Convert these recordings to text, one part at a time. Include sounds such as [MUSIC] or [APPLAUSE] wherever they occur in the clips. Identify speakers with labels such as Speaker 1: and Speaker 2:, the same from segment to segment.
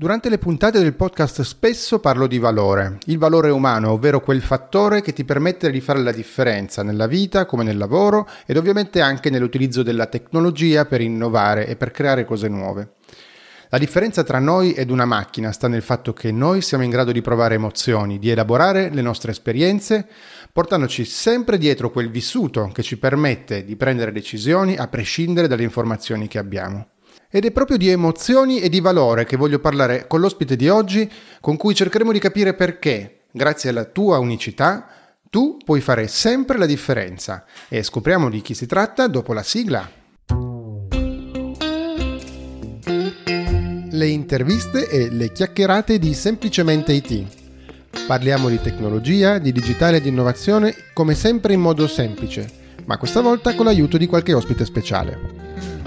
Speaker 1: Durante le puntate del podcast spesso parlo di valore, il valore umano, ovvero quel fattore che ti permette di fare la differenza nella vita come nel lavoro ed ovviamente anche nell'utilizzo della tecnologia per innovare e per creare cose nuove. La differenza tra noi ed una macchina sta nel fatto che noi siamo in grado di provare emozioni, di elaborare le nostre esperienze, portandoci sempre dietro quel vissuto che ci permette di prendere decisioni a prescindere dalle informazioni che abbiamo. Ed è proprio di emozioni e di valore che voglio parlare con l'ospite di oggi, con cui cercheremo di capire perché, grazie alla tua unicità, tu puoi fare sempre la differenza. E scopriamo di chi si tratta dopo la sigla. Le interviste e le chiacchierate di Semplicemente IT. Parliamo di tecnologia, di digitale e di innovazione, come sempre in modo semplice, ma questa volta con l'aiuto di qualche ospite speciale.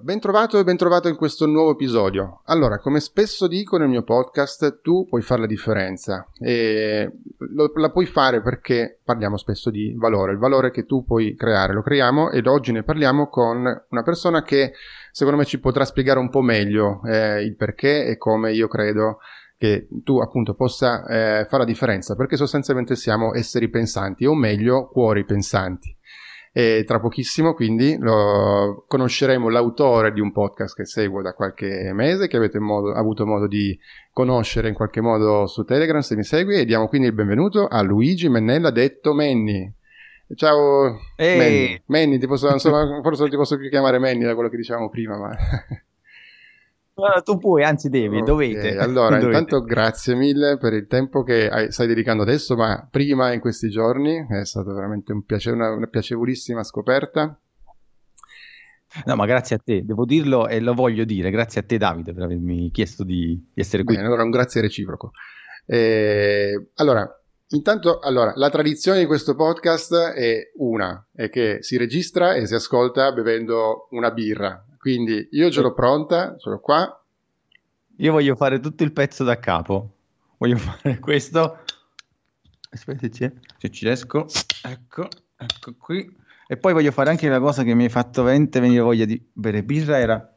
Speaker 1: Ben trovato e ben trovato in questo nuovo episodio. Allora, come spesso dico nel mio podcast, tu puoi fare la differenza e lo, la puoi fare perché parliamo spesso di valore, il valore che tu puoi creare, lo creiamo ed oggi ne parliamo con una persona che secondo me ci potrà spiegare un po' meglio eh, il perché e come io credo che tu appunto possa eh, fare la differenza, perché sostanzialmente siamo esseri pensanti, o meglio, cuori pensanti e tra pochissimo quindi lo, conosceremo l'autore di un podcast che seguo da qualche mese che avete modo, avuto modo di conoscere in qualche modo su Telegram se mi segui e diamo quindi il benvenuto a Luigi Mennella detto Menni ciao. Manny, Manny ti posso, insomma, [LAUGHS] forse non ti posso più chiamare Menni da quello che dicevamo prima ma [LAUGHS]
Speaker 2: tu puoi, anzi devi,
Speaker 1: Ok,
Speaker 2: dovete. [LAUGHS]
Speaker 1: Allora,
Speaker 2: Dovete.
Speaker 1: intanto grazie mille per il tempo che hai- stai dedicando adesso, ma prima in questi giorni è stata veramente un piace- una, una piacevolissima scoperta.
Speaker 2: No, ma grazie a te, devo dirlo e lo voglio dire, grazie a te Davide per avermi chiesto di, di essere qui.
Speaker 1: Bene, allora un grazie reciproco. Eh, allora, intanto, allora, la tradizione di questo podcast è una, è che si registra e si ascolta bevendo una birra. Quindi io ce l'ho pronta, ce l'ho qua.
Speaker 2: Io voglio fare tutto il pezzo da capo. Voglio fare questo. Aspetta, se ci riesco. Ecco, ecco qui. E poi voglio fare anche la cosa che mi hai fatto veramente venire voglia di bere birra, era...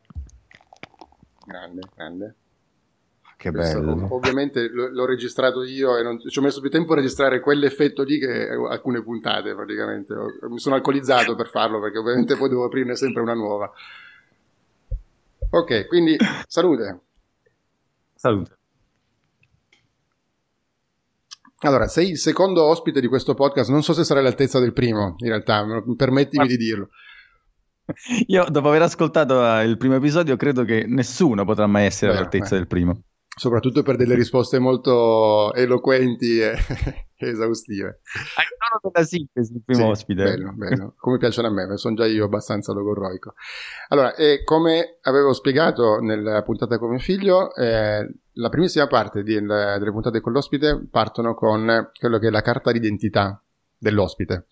Speaker 1: Grande, grande.
Speaker 2: Che
Speaker 1: Questo,
Speaker 2: bello.
Speaker 1: ov- ovviamente l- l'ho registrato io e non- ci ho messo più tempo a registrare quell'effetto lì che alcune puntate praticamente. Mi sono alcolizzato per farlo perché ovviamente poi devo aprirne sempre una nuova. Ok, quindi salute.
Speaker 2: Salute.
Speaker 1: Allora, sei il secondo ospite di questo podcast, non so se sarai all'altezza del primo, in realtà, permettimi di dirlo. [LAUGHS]
Speaker 2: Io, dopo aver ascoltato eh, il primo episodio, credo che nessuno potrà mai essere all'altezza del primo.
Speaker 1: Soprattutto per delle risposte molto eloquenti e [LAUGHS] esaustive.
Speaker 2: Hai il tono della sintesi, il primo
Speaker 1: Sì,
Speaker 2: ospite.
Speaker 1: Bello, bello. Come piacciono a me, sono già io abbastanza logorroico. Allora, e come avevo spiegato nella puntata con mio figlio, eh, la primissima parte di- delle puntate con l'ospite partono con quello che è la carta d'identità dell'ospite.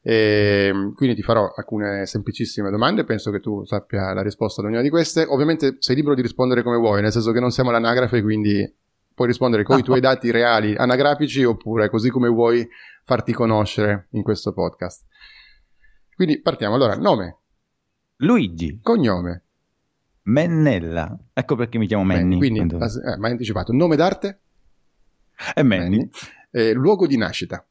Speaker 1: E, quindi ti farò alcune semplicissime domande, penso che tu sappia la risposta ad ognuna di queste. Ovviamente sei libero di rispondere come vuoi, nel senso che non siamo all'anagrafe, quindi puoi rispondere con i tuoi [LAUGHS] dati reali anagrafici oppure così come vuoi farti conoscere in questo podcast. Quindi partiamo. Allora, nome,
Speaker 2: Luigi
Speaker 1: cognome,
Speaker 2: Mennella. Ecco perché mi chiamo Manny.
Speaker 1: quindi
Speaker 2: Quindi-
Speaker 1: eh, ma hai anticipato, nome d'arte,
Speaker 2: È Manny.
Speaker 1: eh, luogo di nascita,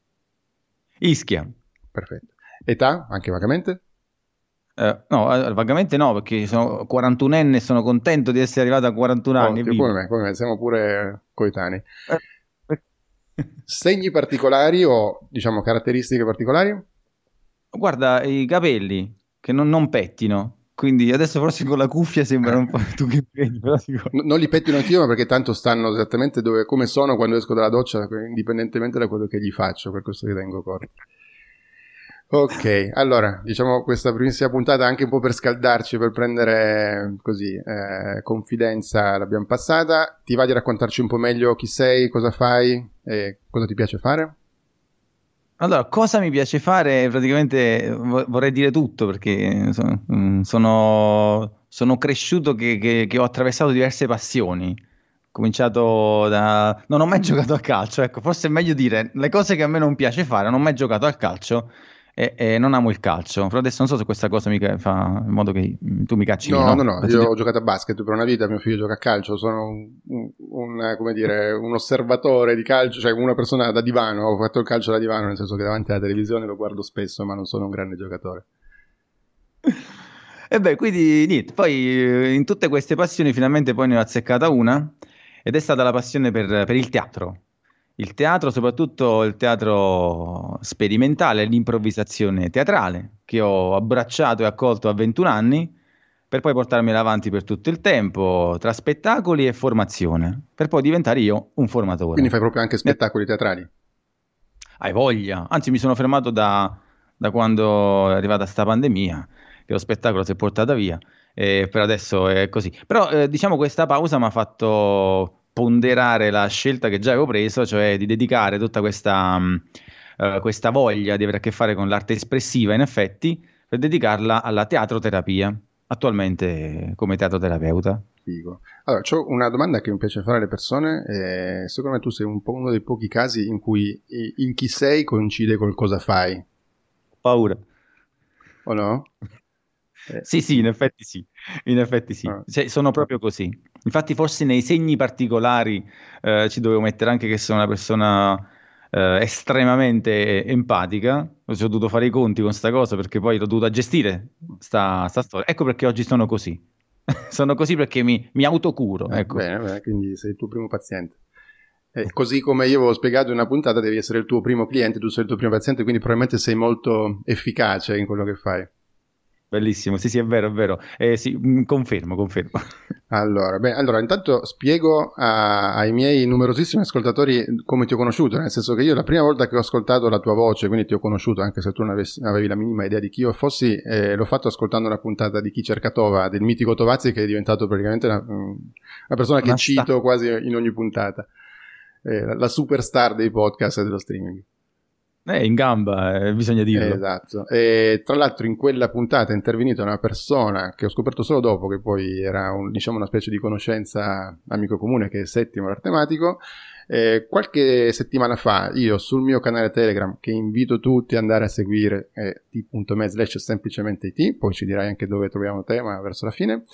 Speaker 2: Ischia.
Speaker 1: perfetto. Età, anche vagamente,
Speaker 2: Eh, no, eh, vagamente no, perché sono 41enne e sono contento di essere arrivato a 41 anni.
Speaker 1: Ottimo,
Speaker 2: vivo.
Speaker 1: come me, come me, siamo pure coetanei.
Speaker 2: Eh,
Speaker 1: Segni particolari o diciamo caratteristiche particolari?
Speaker 2: Guarda, i capelli che non, non pettino. Quindi adesso forse con la cuffia sembra un po' tu che vedi, però
Speaker 1: N- non li pettino anch'io, ma perché tanto stanno esattamente dove, come sono quando esco dalla doccia, indipendentemente da quello che gli faccio, per questo li tengo corti. Ok, allora, diciamo questa primissima puntata anche un po' per scaldarci, per prendere così eh, confidenza, l'abbiamo passata. Ti va di raccontarci un po' meglio chi sei, cosa fai e cosa ti piace fare?
Speaker 2: Allora, cosa mi piace fare? Praticamente vo- vorrei dire tutto perché mm, sono, sono cresciuto che, che- che ho attraversato diverse passioni. Cominciato da... Non ho mai [LAUGHS] giocato a calcio, ecco, forse è meglio dire le cose che a me non piace fare, non ho mai giocato al calcio e, e, non amo il calcio. Però adesso non so se questa cosa mi fa in modo che tu mi cacci.
Speaker 1: No, no, no, no. io ho giocato a basket per una vita, mio figlio gioca a calcio, sono un, un, come dire, un osservatore di calcio, cioè una persona da divano, ho fatto il calcio da divano, nel senso che davanti alla televisione lo guardo spesso, ma non sono un grande giocatore.
Speaker 2: E beh, quindi niente, poi eh, in tutte queste passioni finalmente poi ne ho azzeccata una ed è stata la passione per, per il teatro il teatro, soprattutto il teatro sperimentale, l'improvvisazione teatrale, che ho abbracciato e accolto a 21 anni, per poi portarmela avanti per tutto il tempo, tra spettacoli e formazione, per poi diventare io un formatore.
Speaker 1: Quindi fai proprio anche spettacoli teatrali?
Speaker 2: Hai voglia, anzi mi sono fermato da, da quando è arrivata sta pandemia, che lo spettacolo si è portato via, e per adesso è così. Però eh, diciamo questa pausa mi ha fatto ponderare la scelta che già avevo preso, cioè di dedicare tutta questa, uh, questa voglia di avere a che fare con l'arte espressiva, in effetti, per dedicarla alla teatroterapia, attualmente come teatroterapeuta.
Speaker 1: Figo. Allora, ho una domanda che mi piace fare alle persone. Eh, secondo me tu sei un uno dei pochi casi in cui in chi sei coincide col cosa fai.
Speaker 2: Ho paura.
Speaker 1: O no?
Speaker 2: Eh. [LAUGHS] Sì, sì, in effetti sì, in effetti sì. Ah. Cioè, sono proprio così. Infatti forse nei segni particolari eh, ci dovevo mettere anche che sono una persona eh, estremamente empatica, ho dovuto fare i conti con questa cosa perché poi l'ho dovuta gestire, sta, sta storia. Ecco perché oggi sono così. [LAUGHS] sono così perché mi, mi autocuro. Eh, ecco.
Speaker 1: Bene, bene, quindi sei il tuo primo paziente. Eh, così come io avevo spiegato in una puntata, devi essere il tuo primo cliente, tu sei il tuo primo paziente, quindi probabilmente sei molto efficace in quello che fai.
Speaker 2: Bellissimo, sì, sì, è vero, è vero. Eh, sì, mm, confermo, confermo. [LAUGHS]
Speaker 1: Allora, beh, allora, intanto spiego a, ai miei numerosissimi ascoltatori come ti ho conosciuto, nel senso che io la prima volta che ho ascoltato la tua voce, quindi ti ho conosciuto, anche se tu non avessi, avevi la minima idea di chi io fossi, eh, l'ho fatto ascoltando una puntata di Chi cerca Tova, del mitico Tovazzi, che è diventato praticamente una, una persona che una cito sta- quasi in ogni puntata, eh, la superstar dei podcast e dello streaming.
Speaker 2: Eh, in gamba, eh, bisogna dirlo.
Speaker 1: esatto. E, tra l'altro in quella puntata è intervenuta una persona che ho scoperto solo dopo, che poi era un, diciamo una specie di conoscenza amico comune, che è Settimo l'artematico. Eh, qualche settimana fa io sul mio canale Telegram, che invito tutti ad andare a seguire, è t.me slash semplicemente it, poi ci dirai anche dove troviamo te, ma verso la fine,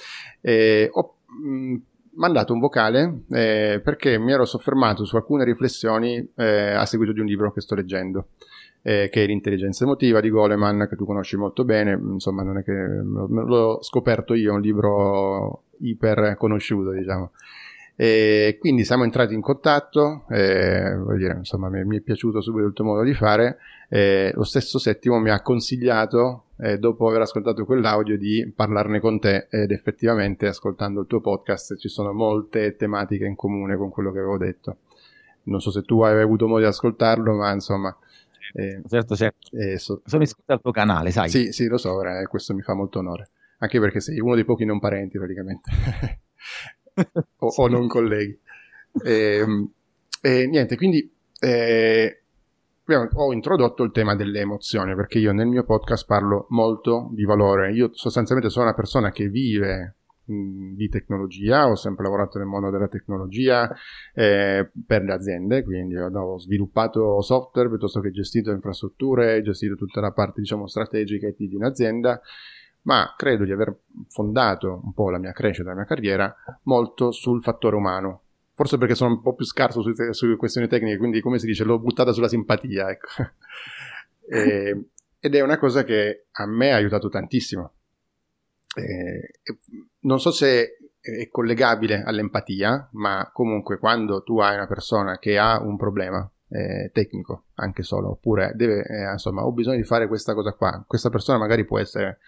Speaker 1: eh, ho mh, mandato un vocale eh, perché mi ero soffermato su alcune riflessioni eh, a seguito di un libro che sto leggendo. Eh, che è l'intelligenza emotiva di Goleman, che tu conosci molto bene, insomma non è che l'ho scoperto io, è un libro iper conosciuto, diciamo. E quindi siamo entrati in contatto, eh, dire, insomma mi, è piaciuto subito il tuo modo di fare, eh, lo stesso Settimo mi ha consigliato eh, dopo aver ascoltato quell'audio di parlarne con te ed effettivamente ascoltando il tuo podcast ci sono molte tematiche in comune con quello che avevo detto. Non so se tu hai avuto modo di ascoltarlo, ma insomma...
Speaker 2: Eh, certo, certo. Eh, so... Sono iscritto al tuo canale, sai?
Speaker 1: Sì, sì, lo so, ora, eh, questo mi fa molto onore. Anche perché sei uno dei pochi non parenti, praticamente. [LAUGHS] o, o, non colleghi. E, ehm, e niente, quindi eh, ho introdotto il tema delle emozioni perché io nel mio podcast parlo molto di valore. Io sostanzialmente sono una persona che vive di tecnologia, ho sempre lavorato nel mondo della tecnologia eh, per le aziende, quindi ho, ho, sviluppato software piuttosto che gestito infrastrutture, gestito tutta la parte diciamo strategica IT di un'azienda, ma credo di aver fondato un po' la mia crescita, la mia carriera molto sul fattore umano, forse perché sono un po' più scarso su, su questioni tecniche, quindi come si dice, l'ho buttata sulla simpatia, ecco. [LAUGHS] e, ed è una cosa che a me ha aiutato tantissimo. E, non so se è collegabile all'empatia, ma comunque quando tu hai una persona che ha un problema eh, tecnico, anche solo, oppure deve, eh, insomma, ho bisogno di fare questa cosa qua, questa persona magari può essere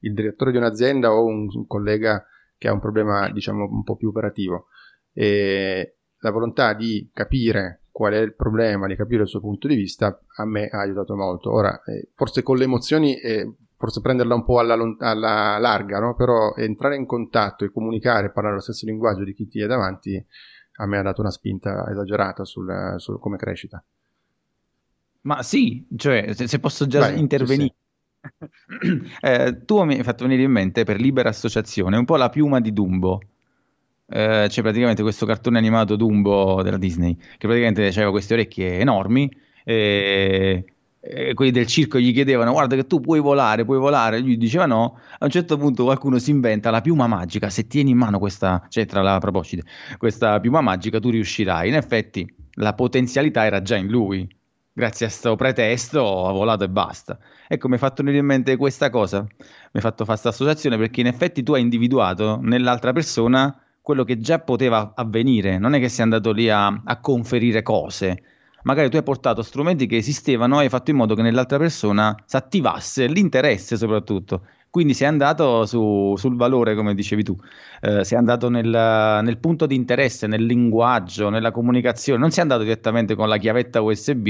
Speaker 1: il direttore di un'azienda o un, un collega che ha un problema, diciamo, un po' più operativo e la volontà di capire qual è il problema, di capire il suo punto di vista, a me ha aiutato molto. Ora, eh, forse con le emozioni, eh, forse prenderla un po' alla, alla larga, no? però entrare in contatto e comunicare, parlare lo stesso linguaggio di chi ti è davanti, a me ha dato una spinta esagerata sul, sul come crescita.
Speaker 2: Ma sì, cioè, se, se posso già Vai, intervenire. Sì, sì. [CLEARS THROAT] eh, tu mi hai fatto venire in mente per libera associazione un po' la piuma di Dumbo eh, c'è praticamente questo cartone animato Dumbo della Disney, che praticamente aveva queste orecchie enormi e eh, quelli del circo gli chiedevano guarda che tu puoi volare, puoi volare, lui diceva no, a un certo punto qualcuno si inventa la piuma magica, se tieni in mano questa, cioè tra la proposito, questa piuma magica tu riuscirai, in effetti la potenzialità era già in lui, grazie a questo pretesto ha volato e basta. Ecco, mi hai fatto venire in mente questa cosa, mi hai fatto fare questa associazione perché in effetti tu hai individuato nell'altra persona quello che già poteva avvenire, non è che sei andato lì a, a conferire cose, magari tu hai portato strumenti che esistevano e hai fatto in modo che nell'altra persona si attivasse l'interesse soprattutto. Quindi sei andato su, sul valore, come dicevi tu, eh, sei andato nel, nel, punto di interesse, nel linguaggio, nella comunicazione, non sei andato direttamente con la chiavetta USB,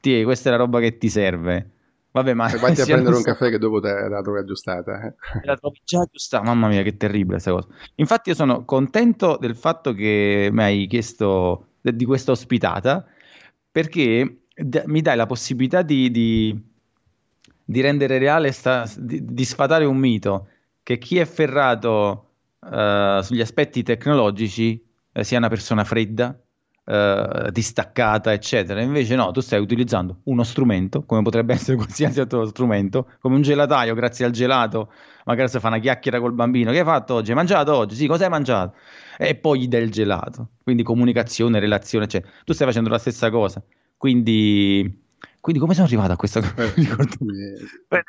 Speaker 2: ti, questa è la roba che ti serve. Vabbè, ma
Speaker 1: vai a [LAUGHS] prendere un caffè che dopo te la trovi aggiustata. Eh?
Speaker 2: La trovi già aggiustata, mamma mia, che terribile questa cosa. Infatti, io sono contento del fatto che mi hai chiesto di questa ospitata perché d- mi dai la possibilità di, di, di rendere reale, sta, di, di, sfatare un mito, che chi è ferrato uh, sugli aspetti tecnologici uh, sia una persona fredda, uh, distaccata, eccetera. Invece no, tu stai utilizzando uno strumento, come potrebbe [LAUGHS] essere qualsiasi altro strumento, come un gelataio, grazie al gelato, magari si fa una chiacchiera col bambino, che hai fatto oggi? Hai mangiato oggi? Sì, cosa hai mangiato? e poi gli dai il gelato. Quindi comunicazione, relazione, cioè tu stai facendo la stessa cosa. Quindi, quindi come sono arrivato a questa cosa? [LAUGHS]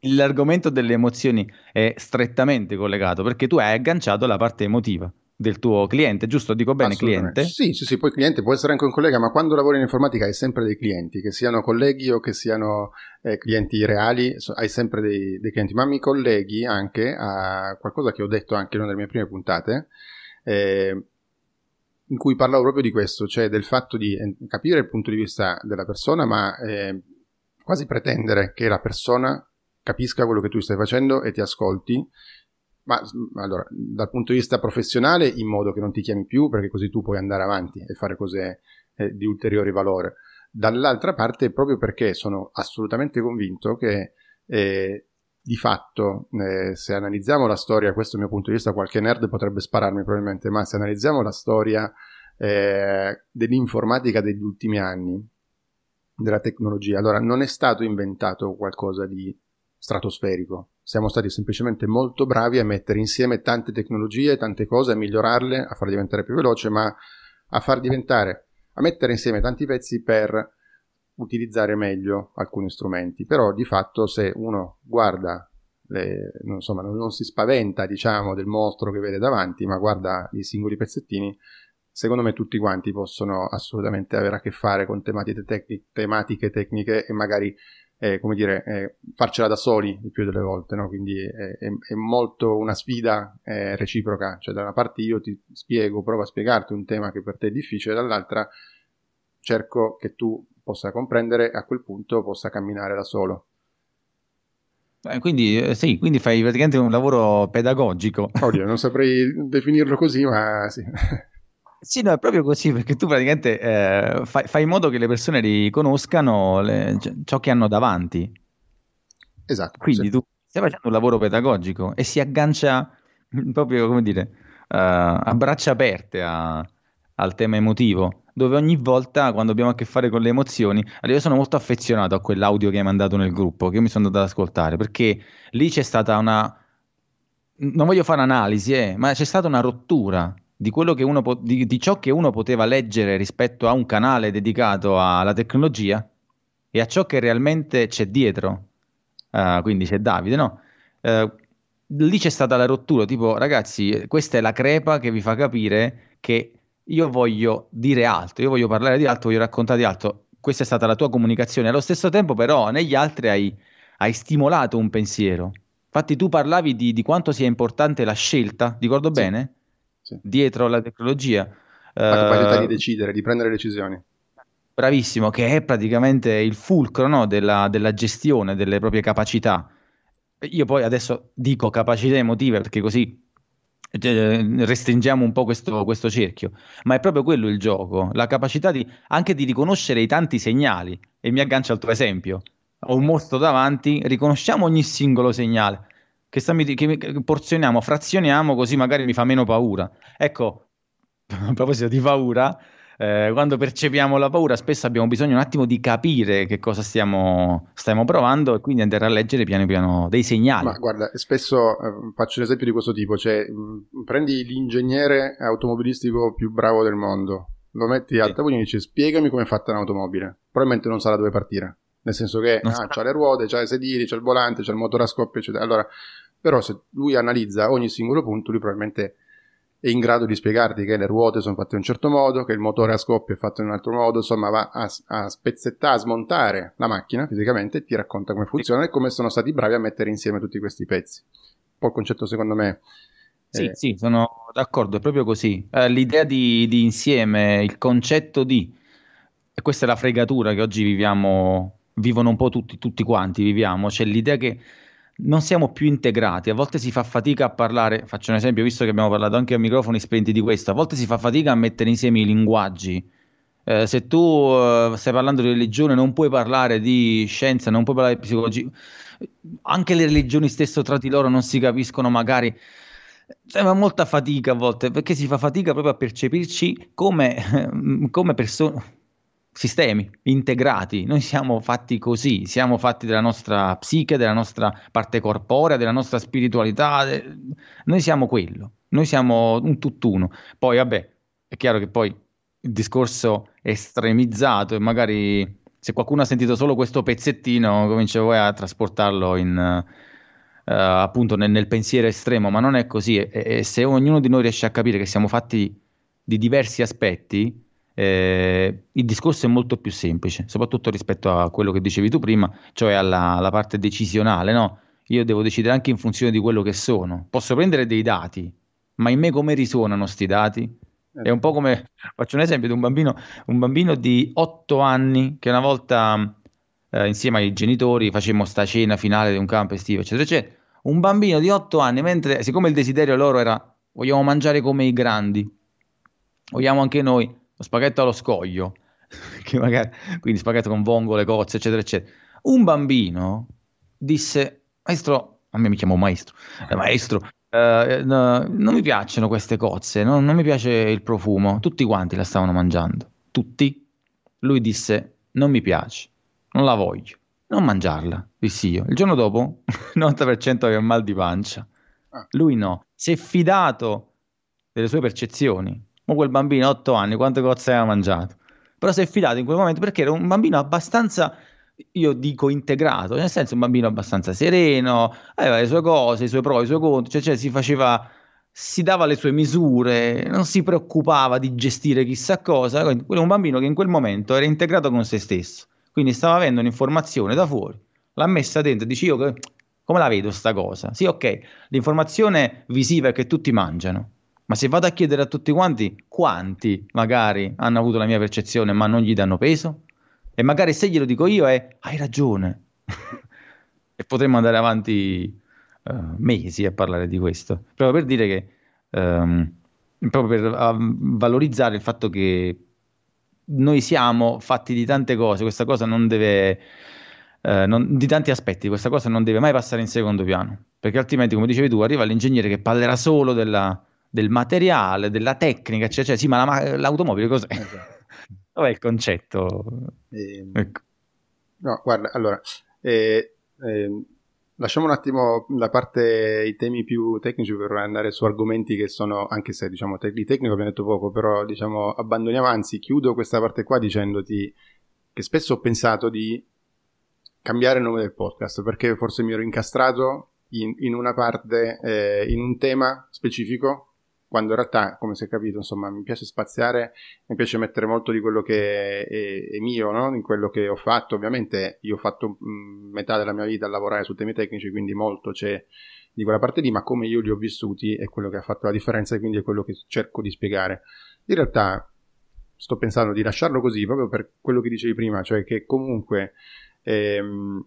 Speaker 2: L'argomento delle emozioni è strettamente collegato perché tu hai agganciato la parte emotiva del tuo cliente, giusto? Dico bene cliente?
Speaker 1: Sì, sì, sì, poi cliente può essere anche un collega, ma quando lavori in informatica hai sempre dei clienti, che siano colleghi o che siano eh, clienti reali, hai sempre dei, dei, clienti, ma mi colleghi anche a qualcosa che ho detto anche in una delle mie prime puntate, eh, in cui parlavo proprio di questo, cioè del fatto di capire il punto di vista della persona, ma eh, quasi pretendere che la persona capisca quello che tu stai facendo e ti ascolti. Ma allora, dal punto di vista professionale, in modo che non ti chiami più, perché così tu puoi andare avanti e fare cose eh, di ulteriore valore. Dall'altra parte, proprio perché sono assolutamente convinto che eh, di fatto, eh, se analizziamo la storia, questo è il mio punto di vista, qualche nerd potrebbe spararmi probabilmente, ma se analizziamo la storia eh, dell'informatica degli ultimi anni, della tecnologia, allora non è stato inventato qualcosa di stratosferico, siamo stati semplicemente molto bravi a mettere insieme tante tecnologie, tante cose, a migliorarle, a farle diventare più veloci, ma a far diventare, a mettere insieme tanti pezzi per utilizzare meglio alcuni strumenti, però di fatto se uno guarda, le, insomma non, non si spaventa diciamo del mostro che vede davanti, ma guarda i singoli pezzettini, secondo me tutti quanti possono assolutamente avere a che fare con tematiche, tecniche, tematiche tecniche e magari eh, come dire, eh, farcela da soli il più delle volte, no? quindi è, è, è, molto una sfida eh, reciproca, cioè da una parte io ti spiego, provo a spiegarti un tema che per te è difficile, dall'altra cerco che tu possa comprendere e a quel punto possa camminare da solo.
Speaker 2: Quindi, eh, sì, quindi fai praticamente un lavoro pedagogico.
Speaker 1: Oddio, non saprei definirlo così, ma sì. [LAUGHS]
Speaker 2: Sì, no, è proprio così, [LAUGHS] perché tu praticamente eh, fai, fai, in modo che le persone riconoscano le, ciò che hanno davanti.
Speaker 1: Esatto.
Speaker 2: Quindi sì. tu stai facendo un lavoro pedagogico e si aggancia [LAUGHS] proprio, come dire, uh, a braccia aperte a, al tema emotivo dove ogni volta quando abbiamo a che fare con le emozioni, allora io sono molto affezionato a quell'audio che hai mandato nel gruppo, che io mi sono andato ad ascoltare, perché lì c'è stata una... non voglio fare analisi, eh, ma c'è stata una rottura di, po- di, di ciò che uno poteva leggere rispetto a un canale dedicato alla tecnologia e a ciò che realmente c'è dietro. Uh, quindi c'è Davide, no? Uh, lì c'è stata la rottura, tipo ragazzi, questa è la crepa che vi fa capire che io voglio dire altro, io voglio parlare di altro, voglio raccontare di altro. Questa è stata la tua comunicazione. Allo stesso tempo, però, negli altri hai, hai stimolato un pensiero. Infatti, tu parlavi di, di, quanto sia importante la scelta, ricordo sì. bene? Sì. Dietro la tecnologia.
Speaker 1: La capacità uh, di decidere, di prendere decisioni.
Speaker 2: Bravissimo, che è praticamente il fulcro no, della, della gestione delle proprie capacità. Io poi adesso dico capacità emotive perché così cioè, restringiamo un po' questo, questo, cerchio, ma è proprio quello il gioco, la capacità di, anche di riconoscere i tanti segnali. E mi aggancio al tuo esempio. Ho un mostro davanti, riconosciamo ogni singolo segnale, che, sta, che porzioniamo, frazioniamo così magari mi fa meno paura. Ecco, [LAUGHS] a proposito di paura, eh, quando percepiamo la paura, spesso abbiamo bisogno un attimo di capire che cosa stiamo, stiamo provando e quindi andare a leggere piano piano dei segnali.
Speaker 1: Ma guarda, spesso eh, faccio un esempio di questo tipo, cioè mh, prendi l'ingegnere automobilistico più bravo del mondo, lo metti al tavolino e dici spiegami come è fatta un'automobile, probabilmente non sa da dove partire, nel senso che ah, c'ha le ruote, c'ha i sedili, c'ha il volante, c'ha il motore a scoppio, eccetera. Allora, però se lui analizza ogni singolo punto, lui probabilmente è in grado di spiegarti che le ruote sono fatte in un certo modo, che il motore a scoppio è fatto in un altro modo, insomma va a, a spezzettare, a smontare la macchina fisicamente e ti racconta come funziona e come sono stati bravi a mettere insieme tutti questi pezzi. Un po' il concetto secondo me...
Speaker 2: Sì, eh... sì, sono d'accordo, è proprio così. Eh, l'idea di, di insieme, il concetto di... E questa è la fregatura che oggi viviamo, vivono un po' tutti, tutti quanti, viviamo. C'è l'idea che non siamo più integrati, a volte si fa fatica a parlare, faccio un esempio, visto che abbiamo parlato anche a microfoni spenti di questo, a volte si fa fatica a mettere insieme i linguaggi. Eh, se tu eh, stai parlando di religione non puoi parlare di scienza, non puoi parlare di psicologia, anche le religioni stesse tra di loro non si capiscono magari. C'è molta fatica a volte perché si fa fatica proprio a percepirci come, [LAUGHS] come persone sistemi integrati. Noi siamo fatti così, siamo fatti della nostra psiche, della nostra parte corporea, della nostra spiritualità. Noi siamo quello, noi siamo un tutt'uno. Poi, vabbè, è chiaro che poi il discorso estremizzato e magari se qualcuno ha sentito solo questo pezzettino, comincia poi a trasportarlo in, uh, appunto nel, nel, pensiero estremo, ma non è così. E, e se ognuno di noi riesce a capire che siamo fatti di diversi aspetti, eh, il discorso è molto più semplice, soprattutto rispetto a quello che dicevi tu prima, cioè alla, alla parte decisionale, no? Io devo decidere anche in funzione di quello che sono. Posso prendere dei dati, ma in me come risuonano questi dati? È un po' come, faccio un esempio di un bambino, un bambino di 8 anni che una volta eh, insieme ai genitori facemmo sta cena finale di un campo estivo, eccetera, eccetera. Un bambino di 8 anni, mentre siccome il desiderio loro era vogliamo mangiare come i grandi, vogliamo anche noi, lo spaghetto allo scoglio, [LAUGHS] magari, quindi spaghetto con vongole, cozze, eccetera, eccetera. Un bambino disse, maestro, a me mi chiamo maestro, eh, maestro, eh, no, non mi piacciono queste cozze, no, non mi piace il profumo, tutti quanti la stavano mangiando, tutti. Lui disse, non mi piace, non la voglio, non mangiarla, dissi io. Il giorno dopo, il 90% aveva mal di pancia. Ah. Lui no, si è fidato delle sue percezioni, ma quel bambino, 8 anni, quante cozze aveva mangiato? Però si è fidato in quel momento perché era un bambino abbastanza, io dico integrato, nel senso un bambino abbastanza sereno, aveva le sue cose, i suoi pro, i suoi contro, cioè, cioè si faceva, si dava le sue misure, non si preoccupava di gestire chissà cosa. È un bambino che in quel momento era integrato con se stesso, quindi stava avendo un'informazione da fuori, l'ha messa dentro dice io come la vedo sta cosa? Sì, ok, l'informazione visiva è che tutti mangiano ma se vado a chiedere a tutti quanti, quanti magari hanno avuto la mia percezione ma non gli danno peso? E magari se glielo dico io è, hai ragione. [LAUGHS] e potremmo andare avanti uh, mesi a parlare di questo. Proprio per dire che, um, proprio per uh, valorizzare il fatto che noi siamo fatti di tante cose, questa cosa non deve... Uh, non, di tanti aspetti, questa cosa non deve mai passare in secondo piano, perché altrimenti, come dicevi tu, arriva l'ingegnere che parlerà solo della, del materiale, della tecnica, cioè, cioè sì, ma la, l'automobile cos'è? Esatto. Dov'è il concetto?
Speaker 1: Eh, ecco. No, guarda, allora, eh, eh, lasciamo un attimo da parte i temi più tecnici per andare su argomenti che sono, anche se diciamo di tecnico abbiamo detto poco, però diciamo abbandoniamo, anzi chiudo questa parte qua dicendoti che spesso ho pensato di cambiare il nome del podcast perché forse mi ero incastrato in, in una parte, eh, in un tema specifico quando in realtà, come si è capito, insomma, mi piace spaziare, mi piace mettere molto di quello che è, è mio, no? in quello che ho fatto. Ovviamente io ho fatto mm, metà della mia vita a lavorare su temi tecnici, quindi molto c'è di quella parte lì, ma come io li ho vissuti è quello che ha fatto la differenza e quindi è quello che cerco di spiegare. In realtà sto pensando di lasciarlo così proprio per quello che dicevi prima, cioè che comunque ehm,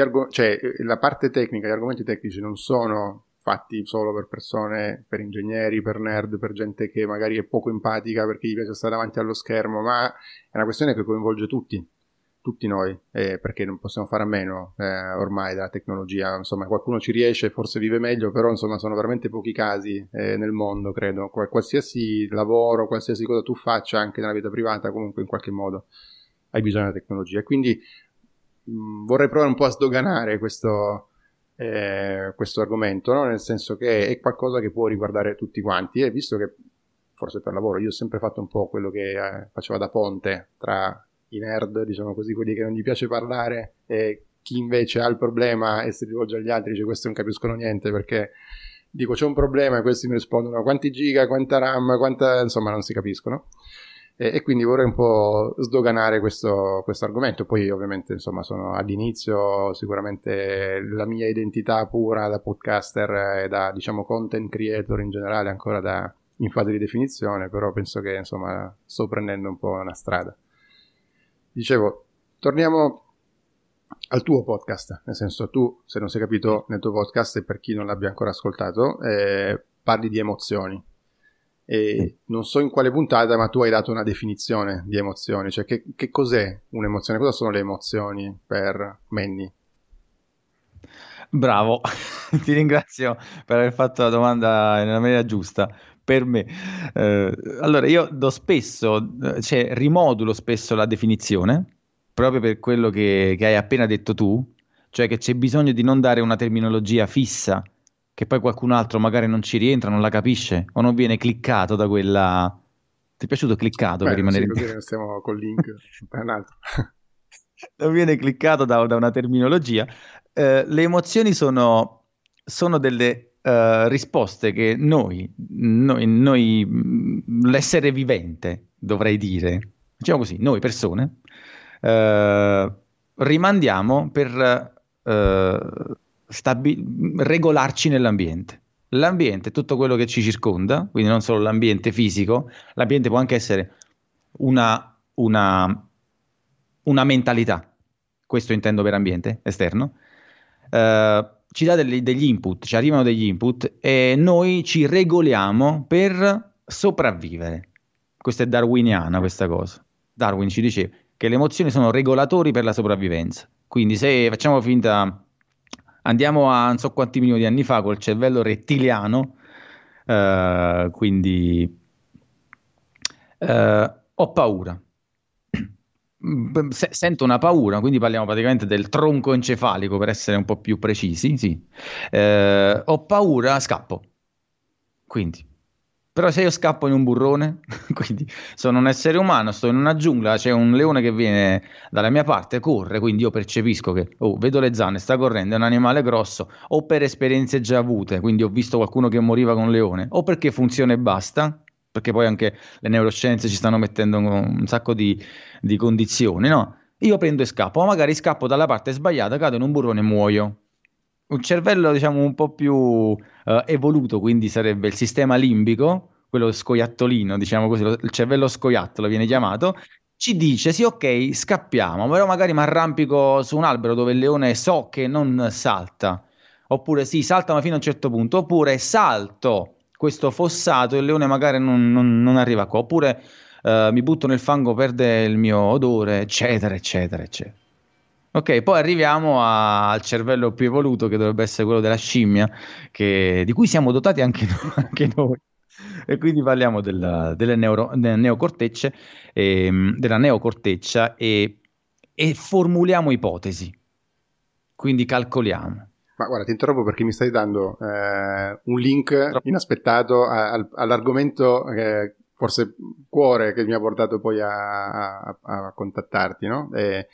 Speaker 1: arg- cioè, la parte tecnica, gli argomenti tecnici non sono fatti solo per persone, per ingegneri, per nerd, per gente che magari è poco empatica perché gli piace stare davanti allo schermo, ma è una questione che coinvolge tutti. tutti noi, eh, perché non possiamo fare a meno eh, ormai della tecnologia, insomma qualcuno ci riesce, forse vive meglio, però insomma sono veramente pochi casi eh, nel mondo, credo, qualsiasi lavoro, qualsiasi cosa tu faccia, anche nella vita privata, comunque in qualche modo hai bisogno della tecnologia. Quindi mh, mm, vorrei provare un po' a sdoganare questo, eh, questo argomento, no? nel senso che è qualcosa che può riguardare tutti quanti e visto che forse per lavoro io ho sempre fatto un po' quello che eh, faceva da ponte tra i nerd, diciamo così, quelli che non gli piace parlare e chi invece ha il problema e si rivolge agli altri dice questi non capiscono niente perché dico c'è un problema e questi mi rispondono quanti giga, quanta RAM, quanta... insomma non si capiscono. E, e quindi vorrei un po' sdoganare questo, questo, argomento. Poi, ovviamente, insomma, sono all'inizio. Sicuramente la mia identità pura da podcaster e da diciamo content creator in generale, ancora da, in fase di definizione. Però penso che insomma sto prendendo un po' una strada. Dicevo, torniamo al tuo podcast, nel senso tu, se non si è capito, nel tuo podcast, e per chi non l'abbia ancora ascoltato, eh, parli di emozioni. E non so in quale puntata, ma tu hai dato una definizione di emozioni, cioè che, che cos'è un'emozione? Cosa sono le emozioni per Manny?
Speaker 2: Bravo, [LAUGHS] ti ringrazio per aver fatto la domanda nella maniera giusta. Per me, eh, allora io do spesso, cioè rimodulo spesso la definizione proprio per quello che, che hai appena detto tu, cioè che c'è bisogno di non dare una terminologia fissa che poi qualcun altro magari non ci rientra, non la capisce o non viene cliccato da quella... Ti è piaciuto cliccato Beh, per rimanere...
Speaker 1: Sì, così stiamo col link per un altro. [LAUGHS]
Speaker 2: non viene cliccato da, da una terminologia. Eh, le emozioni sono, sono delle uh, risposte che noi, noi, noi, mm, l'essere vivente, dovrei dire, diciamo così, noi persone, uh, rimandiamo per... Uh, stabi- regolarci nell'ambiente. L'ambiente è tutto quello che ci circonda, quindi non solo l'ambiente fisico, l'ambiente può anche essere una, una, una mentalità, questo intendo per ambiente esterno, uh, ci dà degli, degli input, ci arrivano degli input e noi ci regoliamo per sopravvivere. Questa è darwiniana questa cosa. Darwin ci dice che le emozioni sono regolatori per la sopravvivenza. Quindi se facciamo finta Andiamo a non so quanti milioni di anni fa col cervello rettiliano, uh, quindi uh, ho paura. [CLEARS THROAT] Se, sento una paura, quindi parliamo praticamente del tronco encefalico per essere un po' più precisi. Sì. Uh, ho paura, scappo. Quindi però se io scappo in un burrone, [LAUGHS] quindi sono un essere umano, sto in una giungla, c'è un leone che viene dalla mia parte, corre, quindi io percepisco che, oh, vedo le zanne, sta correndo, è un animale grosso, o per esperienze già avute, quindi ho visto qualcuno che moriva con un leone, o perché funziona e basta, perché poi anche le neuroscienze ci stanno mettendo un sacco di, di condizioni, no? Io prendo e scappo, ma magari scappo dalla parte sbagliata, cado in un burrone e muoio un cervello diciamo un po' più uh, evoluto, quindi sarebbe il sistema limbico, quello scoiattolino, diciamo così, il cervello scoiattolo viene chiamato, ci dice sì ok scappiamo, però magari mi arrampico su un albero dove il leone so che non salta, oppure sì salta ma fino a un certo punto, oppure salto questo fossato e il leone magari non, non, non arriva qua, oppure uh, mi butto nel fango, perde il mio odore, eccetera, eccetera, eccetera. Ok, poi arriviamo a, al cervello più evoluto che dovrebbe essere quello della scimmia, che, di cui siamo dotati anche, no, [LAUGHS] anche noi. E quindi parliamo della, delle, neuro, delle neocortecce, e, ehm, della neocorteccia e, e formuliamo ipotesi. Quindi calcoliamo.
Speaker 1: Ma guarda, ti interrompo perché mi stai dando eh, un link inaspettato a, a, all'argomento eh, forse cuore che mi ha portato poi a, a contattarti, no? E,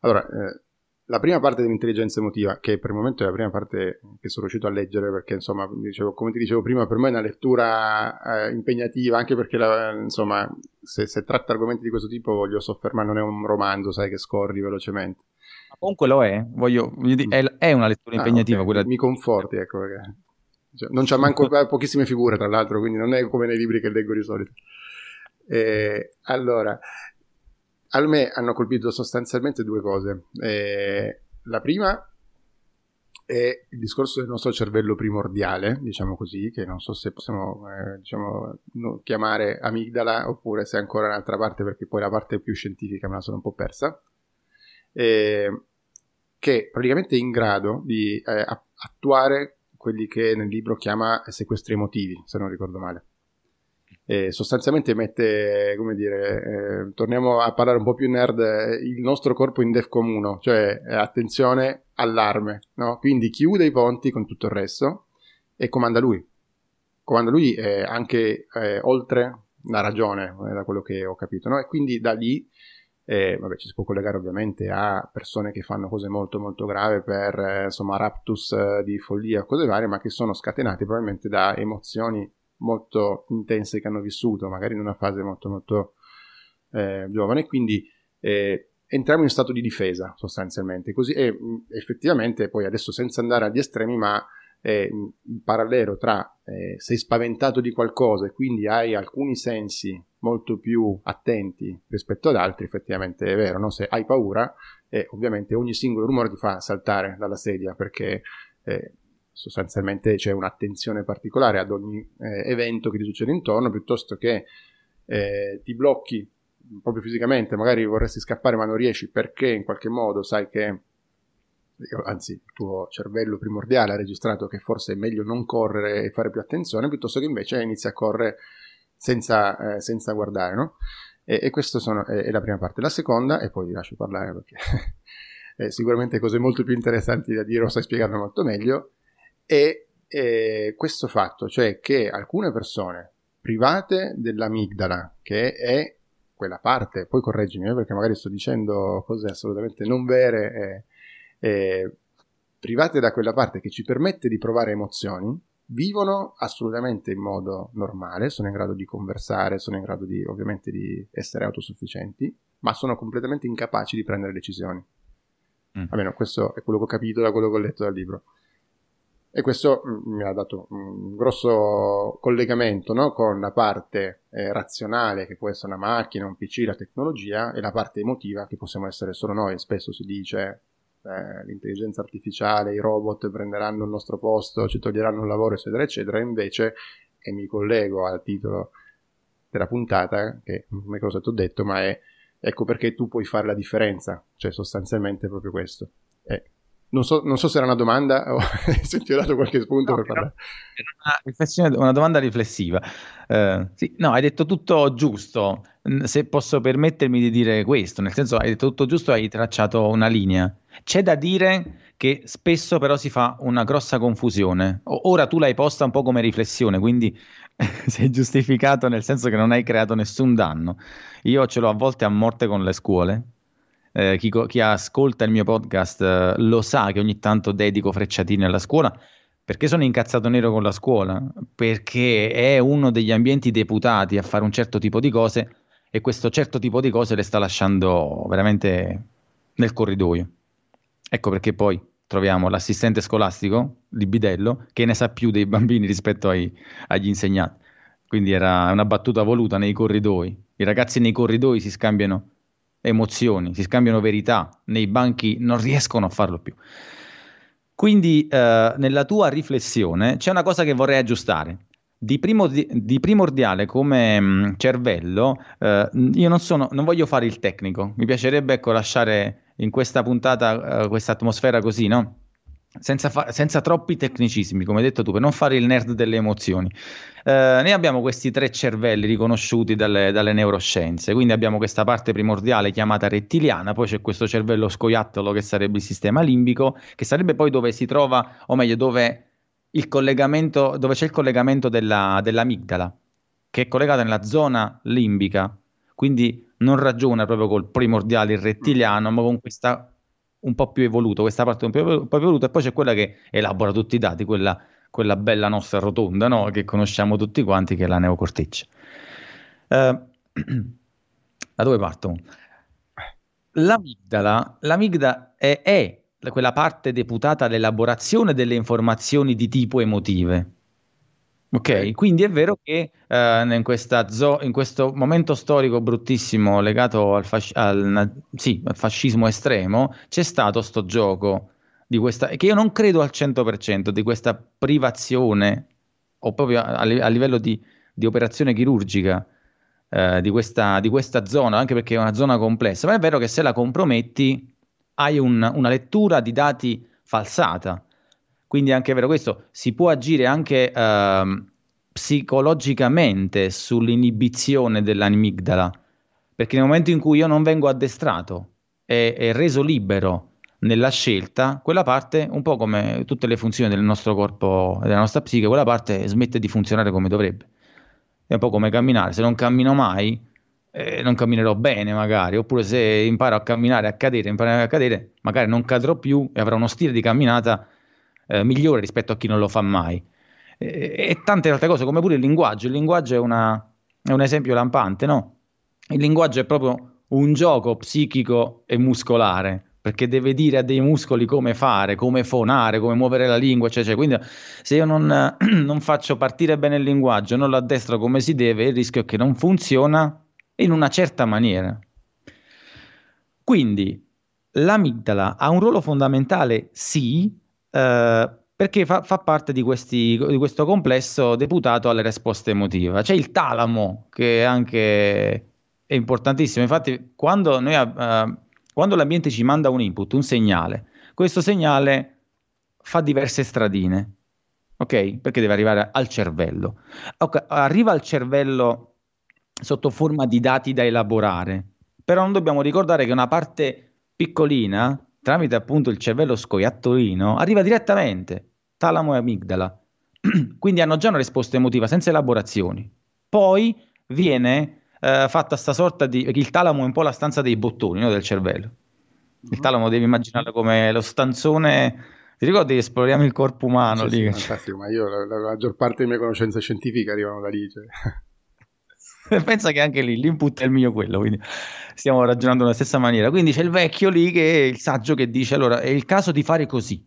Speaker 1: allora, eh, la prima parte dell'intelligenza emotiva, che per il momento è la prima parte che sono riuscito a leggere, perché insomma, dicevo, come ti dicevo prima, per me è una lettura eh, impegnativa, anche perché la, insomma, se, se, tratta argomenti di questo tipo voglio soffermare, non è un romanzo, sai, che scorri velocemente.
Speaker 2: Comunque lo è, voglio, voglio dire, è, una lettura ah, impegnativa.
Speaker 1: Okay. Mi conforti, ecco, perché cioè, non c'è manco pochissime figure, tra l'altro, quindi non è come nei libri che leggo di solito. Eh, allora, a me hanno colpito sostanzialmente due cose. Eh, la prima è il discorso del nostro cervello primordiale, diciamo così, che non so se possiamo eh, diciamo, no, chiamare amigdala oppure se è ancora un'altra parte perché poi la parte più scientifica me la sono un po' persa. eh, che praticamente è in grado di eh, attuare quelli che nel libro chiama sequestri emotivi, se non ricordo male. E sostanzialmente mette, come dire, eh, torniamo a parlare un po' più nerd, il nostro corpo in DEFCON 1, cioè eh, attenzione, allarme, no? Quindi chiude i ponti con tutto il resto e comanda lui. Comanda lui eh, anche oltre la ragione, eh, da quello che ho capito, no? E quindi da lì e, vabbè, ci si può collegare ovviamente a persone che fanno cose molto molto gravi per eh, insomma raptus eh, di follia cose varie, ma che sono scatenate probabilmente da emozioni molto intense che hanno vissuto, magari in una fase molto molto eh, giovane, quindi eh, entriamo in stato di difesa sostanzialmente, così e effettivamente poi adesso senza andare agli estremi, ma eh, il parallelo tra eh, sei spaventato di qualcosa e quindi hai alcuni sensi molto più attenti rispetto ad altri, effettivamente è vero, no? se hai paura, eh, ovviamente ogni singolo rumore ti fa saltare dalla sedia perché eh, sostanzialmente c'è un'attenzione particolare ad ogni eh, evento che ti succede intorno, piuttosto che eh, ti blocchi proprio fisicamente, magari vorresti scappare ma non riesci perché in qualche modo sai che anzi il tuo cervello primordiale ha registrato che forse è meglio non correre e fare più attenzione, piuttosto che invece inizia a correre senza, eh, senza guardare, no? E, e questa è, la prima parte. La seconda, e poi vi lascio parlare perché [LAUGHS] sicuramente cose molto più interessanti da dire, lo sai spiegarlo molto meglio, è eh, questo fatto, cioè che alcune persone private dell'amigdala, che è quella parte, poi correggimi eh, perché magari sto dicendo cose assolutamente non vere, eh, eh, private da quella parte che ci permette di provare emozioni, vivono assolutamente in modo normale, sono in grado di conversare, sono in grado di ovviamente di essere autosufficienti, ma sono completamente incapaci di prendere decisioni. Mm. Almeno questo è quello che ho capito da quello che ho letto dal libro. E questo mm, mi ha dato un grosso collegamento no? con la parte eh, razionale, che può essere una macchina, un PC, la tecnologia, e la parte emotiva, che possiamo essere solo noi. Spesso si dice eh, l'intelligenza artificiale, i robot prenderanno il nostro posto, ci toglieranno il lavoro, eccetera, eccetera. Invece, e mi collego al titolo della puntata, che non è cosa ti ho detto, ma è ecco perché tu puoi fare la differenza, cioè sostanzialmente proprio questo. Eh, non so, non so, se era una domanda o [LAUGHS] se ti ho dato qualche spunto no, per parlare.
Speaker 2: Una, una, domanda riflessiva. Uh, sì, no, hai detto tutto giusto. Se posso permettermi di dire questo, nel senso hai detto tutto giusto, hai tracciato una linea. C'è da dire che spesso però si fa una grossa confusione. Ora tu l'hai posta un po' come riflessione, quindi [LAUGHS] sei giustificato nel senso che non hai creato nessun danno. Io ce l'ho a volte a morte con le scuole. Eh, chi, chi, ascolta il mio podcast eh, lo sa che ogni tanto dedico frecciatine alla scuola perché sono incazzato nero con la scuola, perché è uno degli ambienti deputati a fare un certo tipo di cose e questo certo tipo di cose le sta lasciando veramente nel corridoio. Ecco perché poi troviamo l'assistente scolastico di Bidello che ne sa più dei bambini rispetto ai, agli insegnanti. Quindi era una battuta voluta nei corridoi. I ragazzi nei corridoi si scambiano emozioni, si scambiano verità, nei banchi non riescono a farlo più. Quindi eh, nella tua riflessione c'è una cosa che vorrei aggiustare. Di, primo, di, di primordiale come mh, mm, cervello, eh, io non, sono, non voglio fare il tecnico, mi piacerebbe ecco, lasciare in questa puntata uh, questa atmosfera così, no? Senza, fa- senza, troppi tecnicismi, come hai detto tu, per non fare il nerd delle emozioni. Uh, noi abbiamo questi tre cervelli riconosciuti dalle, dalle, neuroscienze, quindi abbiamo questa parte primordiale chiamata rettiliana, poi c'è questo cervello scoiattolo che sarebbe il sistema limbico, che sarebbe poi dove si trova, o meglio, dove, dove c'è il collegamento della, dell'amigdala, che è collegata nella zona limbica, quindi non ragiona proprio col primordiale, il rettiliano, ma con questa un po' più evoluto, questa parte un po' più evoluta, e poi c'è quella che elabora tutti i dati, quella, quella bella nostra rotonda, no? che conosciamo tutti quanti, che è la neocorteccia. Uh, [CLEARS THROAT] da dove parto? L'amigdala, l'amigdala è, è quella parte deputata all'elaborazione delle informazioni di tipo emotive. Ok, quindi è vero che eh, in, zo- in, questo momento storico bruttissimo legato al, fasc- al, sì, al, fascismo estremo c'è stato sto gioco questa, che io non credo al 100% di questa privazione o proprio a, a livello di, di, operazione chirurgica eh, di, questa, di questa zona, anche perché è una zona complessa, ma è vero che se la comprometti hai un, una lettura di dati falsata. Quindi è anche vero questo, si può agire anche uh, psicologicamente sull'inibizione dell'amigdala, perché nel momento in cui io non vengo addestrato e, e reso libero nella scelta, quella parte, un po' come tutte le funzioni del nostro corpo e della nostra psiche, quella parte smette di funzionare come dovrebbe. È un po' come camminare, se non cammino mai, eh, non camminerò bene magari, oppure se imparo a camminare, a cadere, imparare a cadere, magari non cadrò più e avrò uno stile di camminata eh, migliore rispetto a chi non lo fa mai. E, e, tante altre cose, come pure il linguaggio. Il linguaggio è, una, è un esempio lampante, no? Il linguaggio è proprio un gioco psichico e muscolare perché deve dire a dei muscoli come fare, come fonare, come muovere la lingua, eccetera. Quindi se io non, [CLEARS THROAT] non, faccio partire bene il linguaggio, non lo addestro come si deve, il rischio è che non funziona in una certa maniera. Quindi l'amigdala ha un ruolo fondamentale, sì, eh, perché fa, fa parte di, questi, di, questo complesso deputato alle risposte emotive. C'è il talamo, che è anche è importantissimo. Infatti, quando noi... Uh, quando l'ambiente ci manda un input, un segnale, questo segnale fa diverse stradine, ok? Perché deve arrivare al cervello. Okay, arriva al cervello sotto forma di dati da elaborare, però non dobbiamo ricordare che una parte piccolina, tramite appunto il cervello scoiattolino, arriva direttamente, talamo e amigdala. [CLEARS THROAT] Quindi hanno già una risposta emotiva senza elaborazioni. Poi viene eh, fatta sta sorta di... il talamo è un po' la stanza dei bottoni no, del cervello. Il mhm. talamo devi immaginarlo come lo stanzone... Ti ricordi che esploriamo il corpo umano
Speaker 1: sì,
Speaker 2: lì?
Speaker 1: Sì, ma io la, la, maggior parte delle mie conoscenze scientifiche arrivano da lì. Cioè. [LAUGHS]
Speaker 2: Pensa che anche lì l'input è il mio quello, quindi stiamo ragionando nella stessa maniera. Quindi c'è il vecchio lì che è il saggio che dice allora è il caso di fare così.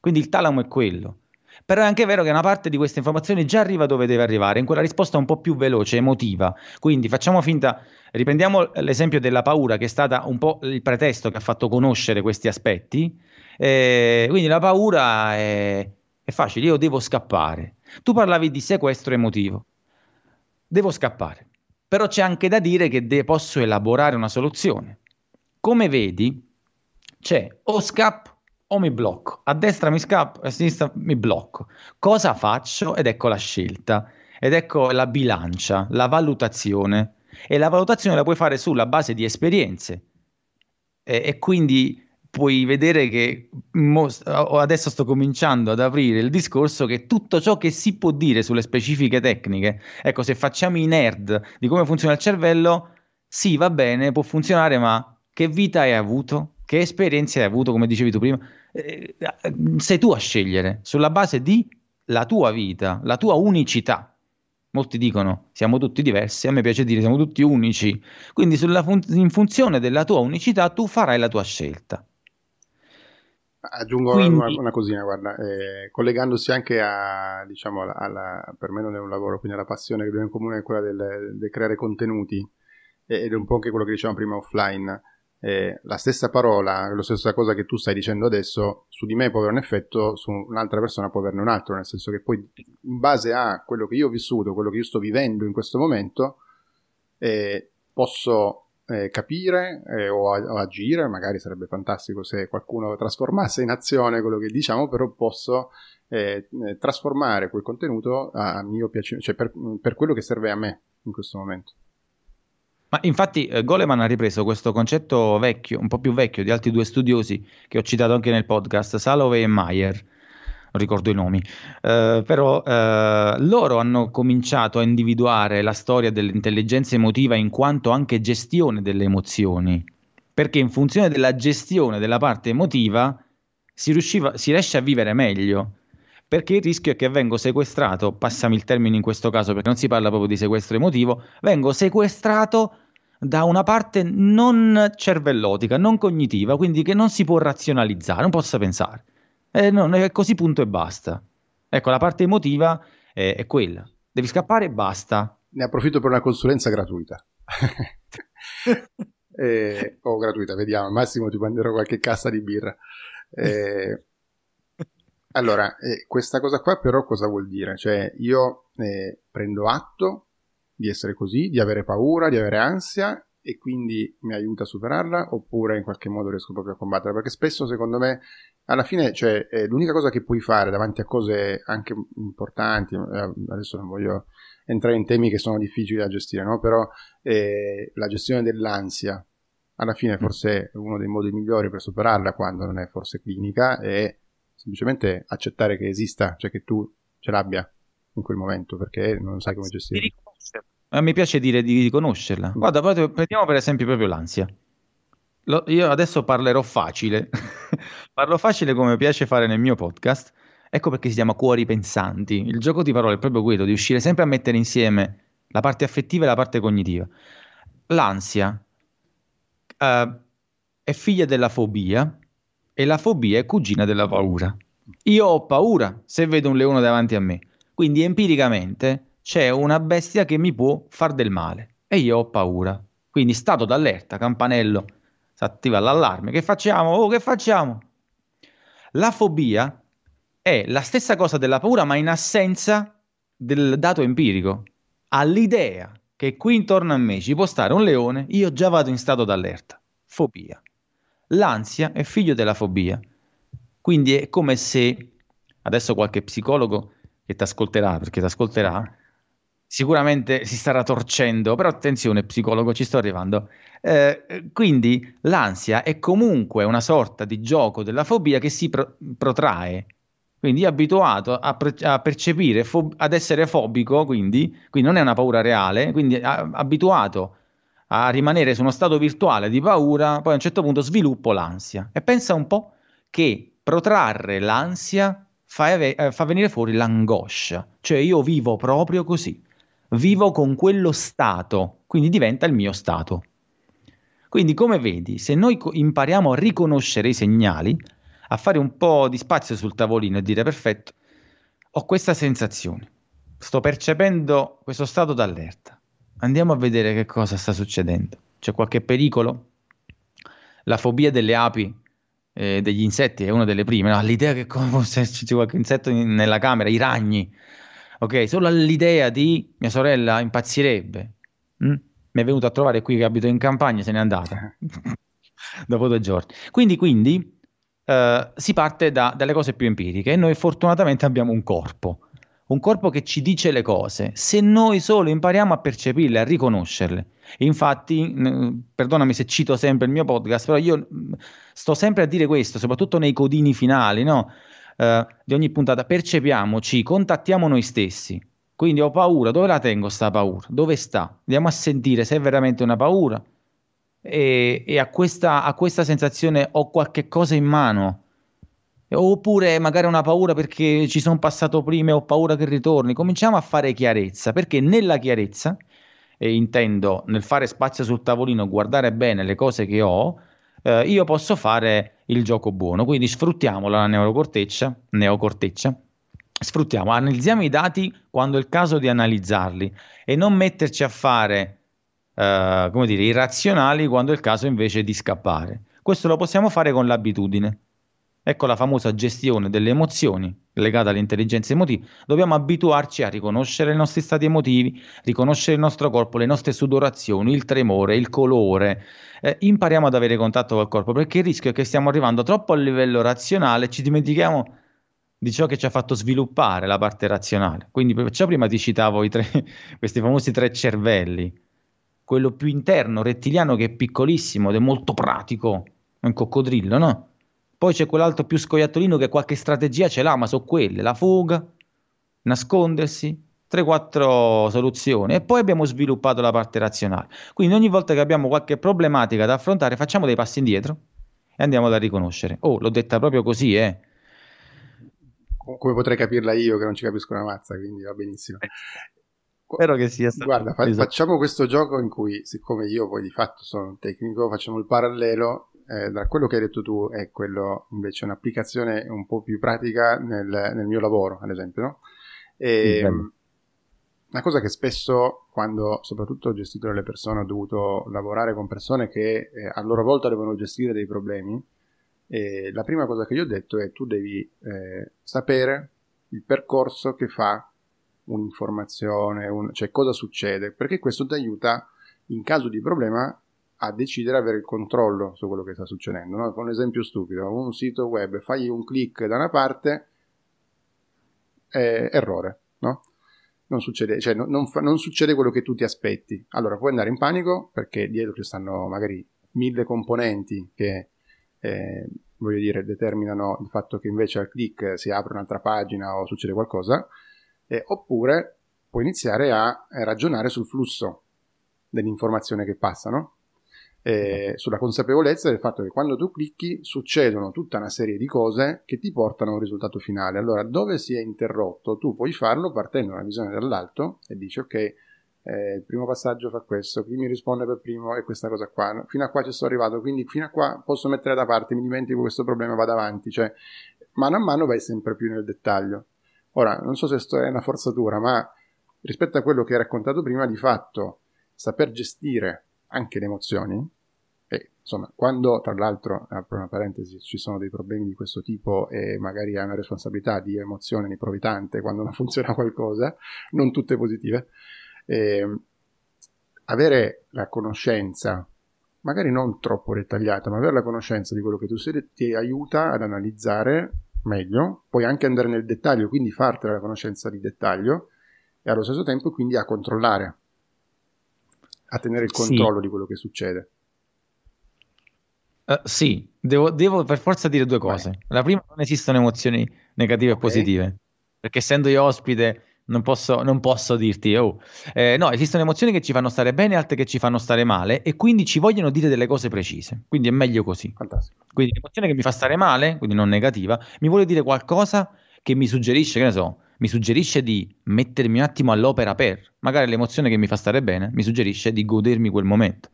Speaker 2: Quindi il talamo è quello. Però è anche vero che una parte di queste informazioni già arriva dove deve arrivare, in quella risposta un po' più veloce, emotiva. Quindi facciamo finta, riprendiamo l'esempio della paura, che è stata un po' il pretesto che ha fatto conoscere questi aspetti. Eh, quindi la paura è, è facile, io devo scappare. Tu parlavi di sequestro emotivo. Devo scappare. Però c'è anche da dire che de- posso elaborare una soluzione. Come vedi, c'è o scappo o mi blocco. A destra mi scappo, a sinistra mi blocco. Cosa faccio? Ed ecco la scelta. Ed ecco la bilancia, la valutazione. E la valutazione la puoi fare sulla base di esperienze. E, e quindi puoi vedere che mo, adesso sto cominciando ad aprire il discorso che tutto ciò che si può dire sulle specifiche tecniche, ecco, se facciamo i nerd di come funziona il cervello, sì, va bene, può funzionare, ma che vita hai avuto? Che esperienze hai avuto, come dicevi tu prima? Eh, sei tu a scegliere sulla base di la tua vita, la tua unicità. Molti dicono siamo tutti diversi, a me piace dire siamo tutti unici. Quindi fun- in funzione della tua unicità tu farai la tua scelta.
Speaker 1: Aggiungo Quindi... una, una, cosina, guarda, eh, collegandosi anche a, diciamo, alla, alla, per me non è un lavoro, quindi la passione che abbiamo in comune è quella del, del creare contenuti. Ed è un po' anche quello che dicevamo prima offline. Eh, la stessa parola, la stessa cosa che tu stai dicendo adesso, su di me può avere un effetto, su un'altra persona può averne un altro, nel senso che poi in base a quello che io ho vissuto, quello che io sto vivendo in questo momento, eh, posso eh, capire eh, o, o, agire, magari sarebbe fantastico se qualcuno trasformasse in azione quello che diciamo, però posso eh, eh, trasformare quel contenuto a, a mio piacimento, cioè per, per quello che serve a me in questo momento.
Speaker 2: Ma infatti eh, Goleman ha ripreso questo concetto vecchio, un po' più vecchio, di altri due studiosi che ho citato anche nel podcast, Salovey e Mayer, non ricordo i nomi, eh, però eh, loro hanno cominciato a individuare la storia dell'intelligenza emotiva in quanto anche gestione delle emozioni, perché in funzione della gestione della parte emotiva si, riusciva, si riesce a vivere meglio perché il rischio è che vengo sequestrato, passami il termine in questo caso perché non si parla proprio di sequestro emotivo, vengo sequestrato da una parte non cervellotica, non cognitiva, quindi che non si può razionalizzare, non possa pensare. Eh, no, è così punto e basta. Ecco, la parte emotiva è, è quella. Devi scappare e basta.
Speaker 1: Ne approfitto per una consulenza gratuita. [LAUGHS] eh, o gratuita, vediamo. Al massimo ti manderò qualche cassa di birra. Eh, allora, eh, questa cosa qua però cosa vuol dire? Cioè, io eh, prendo atto di essere così, di avere paura, di avere ansia e quindi mi aiuta a superarla oppure in qualche modo riesco proprio a combatterla? Perché spesso secondo me alla fine cioè, l'unica cosa che puoi fare davanti a cose anche importanti, eh, adesso non voglio entrare in temi che sono difficili da gestire, no? però eh, la gestione dell'ansia alla fine mm. forse uno dei modi migliori per superarla quando non è forse clinica è semplicemente accettare che esista, cioè che tu ce l'abbia in quel momento perché non sai come gestirla.
Speaker 2: Me piace dire di riconoscerla. Guarda, prendiamo per esempio proprio l'ansia. Lo, io adesso parlerò facile, [LAUGHS] parlo facile come piace fare nel mio podcast. Ecco perché si chiama Cuori Pensanti. Il gioco di parole è proprio quello, di uscire sempre a mettere insieme la parte affettiva e la parte cognitiva. L'ansia uh, è figlia della fobia e la fobia è cugina della paura. Io ho paura se vedo un leone davanti a me, quindi empiricamente c'è una bestia che mi può far del male e io ho paura. Quindi stato d'allerta, campanello, si attiva l'allarme. Che facciamo? Oh, che facciamo? La fobia è la stessa cosa della paura, ma in assenza del dato empirico. All'idea che qui intorno a me ci può stare un leone, io già vado in stato d'allerta. Fobia. L'ansia è figlio della fobia. Quindi è come se adesso qualche psicologo che ti ascolterà, perché ti ascolterà, sicuramente si starà torcendo, però attenzione psicologo, ci sto arrivando. Eh, quindi l'ansia è comunque una sorta di gioco della fobia che si pro- protrae. Quindi abituato a, pre- a percepire, fo- ad essere fobico, quindi, quindi, non è una paura reale, quindi è abituato a rimanere su uno stato virtuale di paura, poi a un certo punto sviluppo l'ansia. E pensa un po' che protrarre l'ansia fa, eh, fa venire fuori l'angoscia, cioè io vivo proprio così vivo con quello stato, quindi diventa il mio stato. Quindi come vedi, se noi impariamo a riconoscere i segnali, a fare un po' di spazio sul tavolino e dire perfetto, ho questa sensazione, sto percependo questo stato d'allerta, andiamo a vedere che cosa sta succedendo. C'è qualche pericolo? La fobia delle api, eh, degli insetti è una delle prime, no? l'idea che come fosse [LAUGHS] esserci qualche insetto in, nella camera, i ragni, ok? Solo all'idea di mia sorella impazzirebbe. Mm? Mi è venuto a trovare qui che abito in campagna, se n'è andata [LAUGHS] dopo due giorni. Quindi, quindi uh, si parte da, dalle cose più empiriche e noi fortunatamente abbiamo un corpo, un corpo che ci dice le cose, se noi solo impariamo a percepirle, a riconoscerle. Infatti, perdonami se cito sempre il mio podcast, però io mm, sto sempre a dire questo, soprattutto nei codini finali, no? Eh, di ogni puntata, percepiamoci, contattiamo noi stessi. Quindi ho paura, dove la tengo sta paura? Dove sta? Andiamo a sentire se è veramente una paura e, e a, questa, a questa sensazione ho qualche cosa in mano. Oppure magari una paura perché ci sono passato prima e ho paura che ritorni. Cominciamo a fare chiarezza, perché nella chiarezza, e intendo nel fare spazio sul tavolino, guardare bene le cose che ho, eh, io posso fare il gioco buono. Quindi sfruttiamo la neocorteccia, neocorteccia, sfruttiamo, analizziamo i dati quando è il caso di analizzarli e non metterci a fare, eh, come dire, irrazionali quando è il caso invece di scappare. Questo lo possiamo fare con l'abitudine. Ecco la famosa gestione delle emozioni legata all'intelligenza emotiva. Dobbiamo abituarci a riconoscere i nostri stati emotivi, riconoscere il nostro corpo, le nostre sudorazioni, il tremore, il colore. Eh, impariamo ad avere contatto col corpo perché il rischio è che stiamo arrivando troppo a livello razionale e ci dimentichiamo di ciò che ci ha fatto sviluppare la parte razionale. Quindi perciò prima ti citavo tre, [LAUGHS] questi famosi tre cervelli. Quello più interno, rettiliano, che è piccolissimo ed è molto pratico, è un coccodrillo, no? Poi c'è quell'altro più scoiattolino che qualche strategia ce l'ha, ma sono quelle, la fuga, nascondersi, 3-4 soluzioni e poi abbiamo sviluppato la parte razionale. Quindi ogni volta che abbiamo qualche problematica da affrontare facciamo dei passi indietro e andiamo a riconoscere. Oh, l'ho detta proprio così, eh.
Speaker 1: Come potrei capirla io che non ci capisco una mazza, quindi va benissimo.
Speaker 2: Spero che sia stato.
Speaker 1: Guarda, fa- facciamo questo gioco in cui, siccome io poi di fatto sono un tecnico, facciamo il parallelo eh, da quello che hai detto tu è quello invece un'applicazione un po' più pratica nel, nel mio lavoro, ad esempio. No? E, sì, una cosa che spesso, quando soprattutto ho gestito delle persone, ho dovuto lavorare con persone che eh, a loro volta devono gestire dei problemi, e la prima cosa che gli ho detto è tu devi eh, sapere il percorso che fa un'informazione, un, cioè cosa succede, perché questo ti aiuta in caso di problema a decidere avere il controllo su quello che sta succedendo. No? Un esempio stupido, un sito web, fai un clic da una parte, eh, errore, no? Non succede, cioè, non, non, fa, non succede quello che tu ti aspetti. Allora puoi andare in panico perché dietro ci stanno magari mille componenti che eh, voglio dire, determinano il fatto che invece al click si apre un'altra pagina o succede qualcosa, eh, oppure puoi iniziare a ragionare sul flusso dell'informazione che passano, eh, sulla consapevolezza del fatto che quando tu clicchi succedono tutta una serie di cose che ti portano a un risultato finale. Allora, dove si è interrotto, tu puoi farlo partendo da una visione dall'alto e dici ok, eh, il primo passaggio fa questo, chi mi risponde per primo è questa cosa qua, fino a qua ci sto arrivato, quindi fino a qua posso mettere da parte, mi dimentico questo problema, vado avanti, cioè mano a mano vai sempre più nel dettaglio. Ora, non so se è una forzatura, ma rispetto a quello che hai raccontato prima, di fatto saper gestire anche le emozioni, e insomma, quando tra l'altro, apro una parentesi, ci sono dei problemi di questo tipo e magari hai una responsabilità di emozione, ne provi tante quando non [LAUGHS] funziona qualcosa, non tutte positive, eh, avere la conoscenza, magari non troppo dettagliata, ma avere la conoscenza di quello che tu sei ti aiuta ad analizzare meglio, puoi anche andare nel dettaglio, quindi fartela la conoscenza di dettaglio e allo stesso tempo quindi a controllare, a tenere il controllo sì. di quello che succede.
Speaker 2: Uh, sì, devo, devo, per forza dire due cose. Vai. La prima, non esistono emozioni negative okay. e positive, perché essendo io ospite non posso, non posso dirti, oh. Eh, no, esistono emozioni che ci fanno stare bene, altre che ci fanno stare male, e quindi ci vogliono dire delle cose precise. Quindi è meglio così.
Speaker 1: Fantastico.
Speaker 2: Quindi l'emozione che mi fa stare male, quindi non negativa, mi vuole dire qualcosa che mi suggerisce, che ne so, mi suggerisce di mettermi un attimo all'opera per. Magari l'emozione che mi fa stare bene mi suggerisce di godermi quel momento.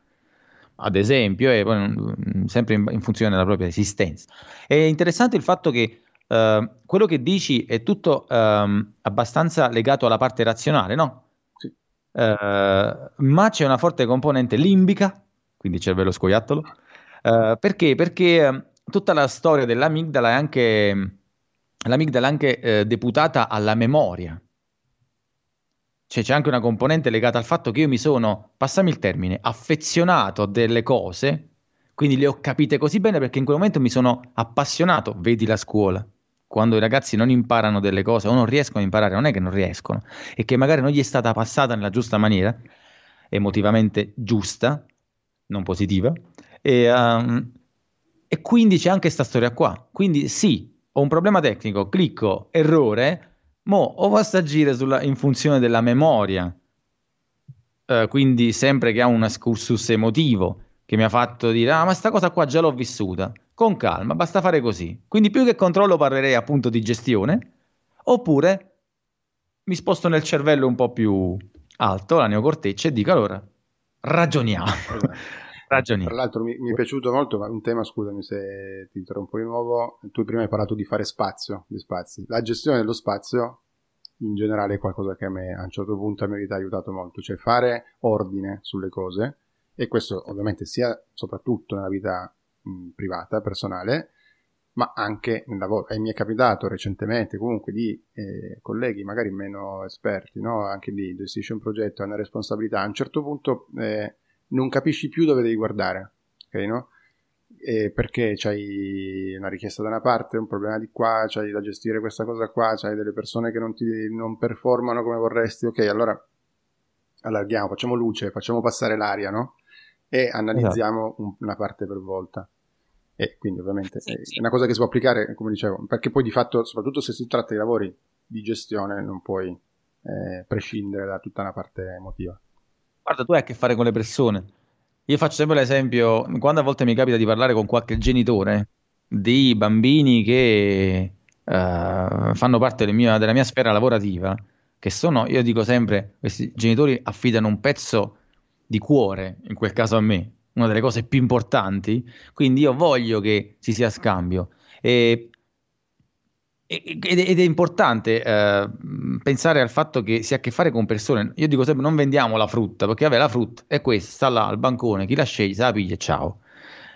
Speaker 2: Ad esempio, e poi, sempre in, funzione della propria esistenza. È interessante il fatto che Uh, quello che dici è tutto uh, abbastanza legato alla parte razionale, no?
Speaker 1: Sì.
Speaker 2: Uh, ma c'è una forte componente limbica, quindi cervello scoiattolo. Eh, perché? Perché ehm, tutta la storia dell'amigdala è anche, l'amigdala è anche eh, deputata alla memoria. Cioè c'è anche una componente legata al fatto che io mi sono, passami il termine, affezionato a delle cose, quindi le ho capite così bene perché in quel momento mi sono appassionato, vedi la scuola quando i ragazzi non imparano delle cose o non riescono a imparare, non è che non riescono, è che magari non gli è stata passata nella giusta maniera, emotivamente giusta, non positiva, e, um, e quindi c'è anche questa storia qua. Quindi sì, ho un problema tecnico, clicco, errore, mo o posso agire sulla, in funzione della memoria, uh, quindi sempre che ha un excursus emotivo che mi ha fatto dire, ah ma sta cosa qua già l'ho vissuta con calma, basta fare così. Quindi più che controllo parlerei appunto di gestione, oppure mi sposto nel cervello un po' più alto, la neocorteccia, e dico allora, ragioniamo. Ragioniamo.
Speaker 1: Tra l'altro mi, mi, è piaciuto molto, ma un tema, scusami se ti interrompo di nuovo, tu prima hai parlato di fare spazio, di spazi. La gestione dello spazio in generale è qualcosa che a me a un certo punto mi ha aiutato molto, cioè fare ordine sulle cose e questo ovviamente sia soprattutto nella vita mh, privata, personale, ma anche nel lavoro. E mi è capitato recentemente comunque di eh, colleghi magari meno esperti, no? anche di gestisci un progetto, hai una responsabilità, a un certo punto eh, non capisci più dove devi guardare, ok? No? Eh, perché c'hai una richiesta da una parte, un problema di qua, c'hai da gestire questa cosa qua, c'hai delle persone che non, ti, non performano come vorresti, ok, allora allarghiamo, facciamo luce, facciamo passare l'aria, no? E analizziamo esatto. un, una parte per volta. E quindi ovviamente sì, è una cosa che si può applicare, come dicevo, perché poi di fatto, soprattutto se si tratta di lavori di gestione, non puoi eh, prescindere da tutta una parte emotiva.
Speaker 2: Guarda, tu hai a che fare con le persone. Io faccio sempre l'esempio, quando a volte mi capita di parlare con qualche genitore di bambini che uh, fanno parte del mio, della mia sfera lavorativa, che sono, io dico sempre, questi genitori affidano un pezzo di cuore, in quel caso a me, una delle cose più importanti, quindi io voglio che ci sia scambio. E, ed è importante eh, pensare al fatto che si ha a che fare con persone. Io dico sempre: non vendiamo la frutta perché vabbè, la frutta è questa, sta là al bancone, chi la sceglie, se la piglia ciao.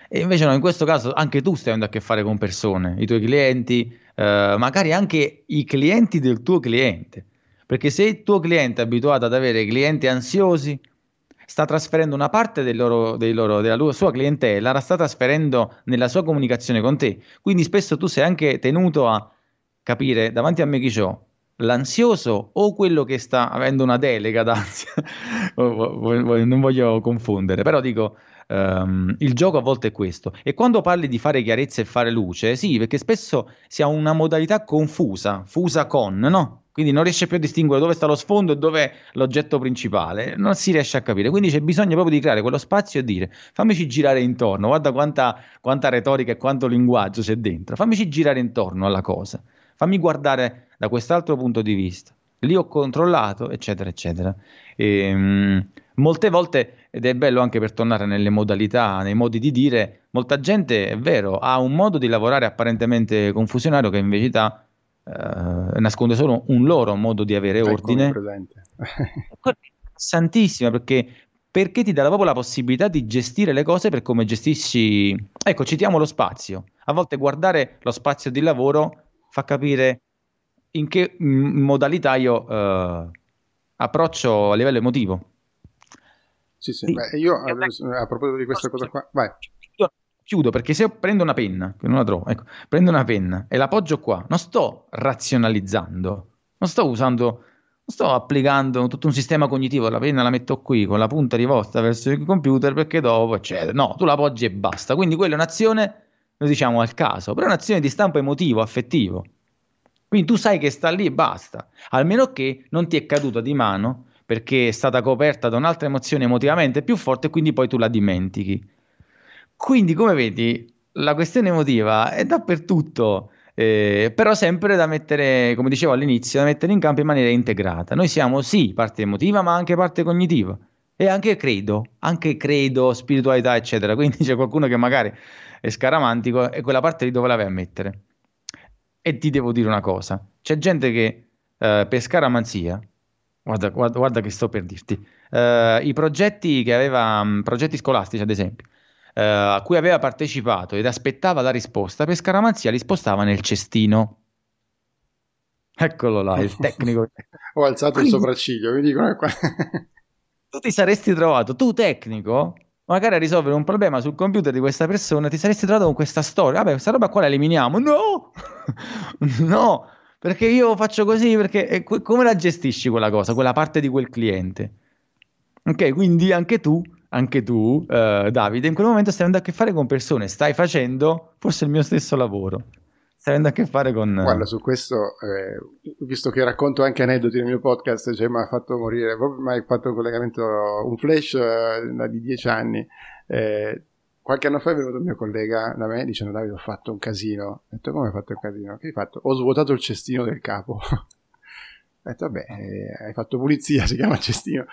Speaker 2: E invece, no, in questo caso anche tu stai avendo a che fare con persone, i tuoi clienti, eh, magari anche i clienti del tuo cliente. Perché se il tuo cliente è abituato ad avere clienti ansiosi, sta trasferendo una parte del loro, del loro, della sua clientela, la sta trasferendo nella sua comunicazione con te. Quindi spesso tu sei anche tenuto a capire davanti a me chi ho, l'ansioso o quello che sta avendo una delega d'ansia. [LAUGHS] non voglio confondere, però dico Um, il gioco a volte è questo. E quando parli di fare chiarezza e fare luce, sì, perché spesso si ha una modalità confusa, fusa con, no? Quindi non riesce più a distinguere dove sta lo sfondo e dove è l'oggetto principale, non si riesce a capire. Quindi c'è bisogno proprio di creare quello spazio e dire fammici girare intorno, guarda quanta, quanta retorica e quanto linguaggio c'è dentro, fammici girare intorno alla cosa, fammi guardare da quest'altro punto di vista. Lì ho controllato, eccetera, eccetera. E, um, molte volte ed è bello anche per tornare nelle modalità, nei modi di dire, molta gente è vero, ha un modo di lavorare apparentemente confusionario che in verità eh, nasconde solo un loro modo di avere ecco ordine. Santissima perché perché ti dà proprio la possibilità di gestire le cose per come gestisci. Ecco, citiamo lo spazio. A volte guardare lo spazio di lavoro fa capire in che modalità io eh, approccio a livello emotivo.
Speaker 1: Sì, sì, Beh, io a, a, proposito di questa cosa qua, vai.
Speaker 2: Chiudo perché se io prendo una penna, che non la trovo, ecco, prendo una penna e la appoggio qua, non sto razionalizzando, non sto usando, non sto applicando tutto un sistema cognitivo, la penna la metto qui con la punta rivolta verso il computer perché dopo, eccetera. No, tu la appoggi e basta. Quindi quella è un'azione, noi diciamo al caso, però è un'azione di stampo emotivo, affettivo. Quindi tu sai che sta lì e basta, almeno che non ti è caduta di mano perché è stata coperta da un'altra emozione emotivamente più forte e quindi poi tu la dimentichi. Quindi, come vedi, la questione emotiva è dappertutto, eh, però sempre da mettere, come dicevo all'inizio, da mettere in campo in maniera integrata. Noi siamo sì parte emotiva, ma anche parte cognitiva e anche credo, anche credo, spiritualità, eccetera. Quindi c'è qualcuno che magari è scaramantico e quella parte lì dove la vai a mettere. E ti devo dire una cosa: c'è gente che eh, per scaramanzia Guarda, guarda, guarda, che sto per dirti. Uh, I progetti che aveva, um, progetti scolastici ad esempio, uh, a cui aveva partecipato ed aspettava la risposta, per scaramanzia li spostava nel cestino. Eccolo là, il [LAUGHS] tecnico.
Speaker 1: Ho alzato Quindi, il sopracciglio, mi dicono qua. [LAUGHS]
Speaker 2: tu ti saresti trovato, tu tecnico, magari a risolvere un problema sul computer di questa persona, ti saresti trovato con questa storia. Vabbè, questa roba qua la eliminiamo. No! [LAUGHS] no! Perché io faccio così, perché come la gestisci quella cosa, quella parte di quel cliente? Ok, quindi anche tu, anche tu, eh, Davide, in quel momento stai avendo a che fare con persone, stai facendo forse il mio stesso lavoro. Stai avendo a che fare con...
Speaker 1: Guarda, su questo, eh, visto che racconto anche aneddoti nel mio podcast, cioè mi ha fatto morire, proprio mi hai fatto un collegamento, un flash eh, di dieci anni. Eh, Qualche anno fa è venuto un mio collega da me dicendo Davide ho fatto un casino. Ho detto come hai fatto un casino? Che hai fatto? Ho svuotato il cestino del capo. [LAUGHS] ho detto vabbè, eh, hai fatto pulizia, [LAUGHS] si chiama cestino.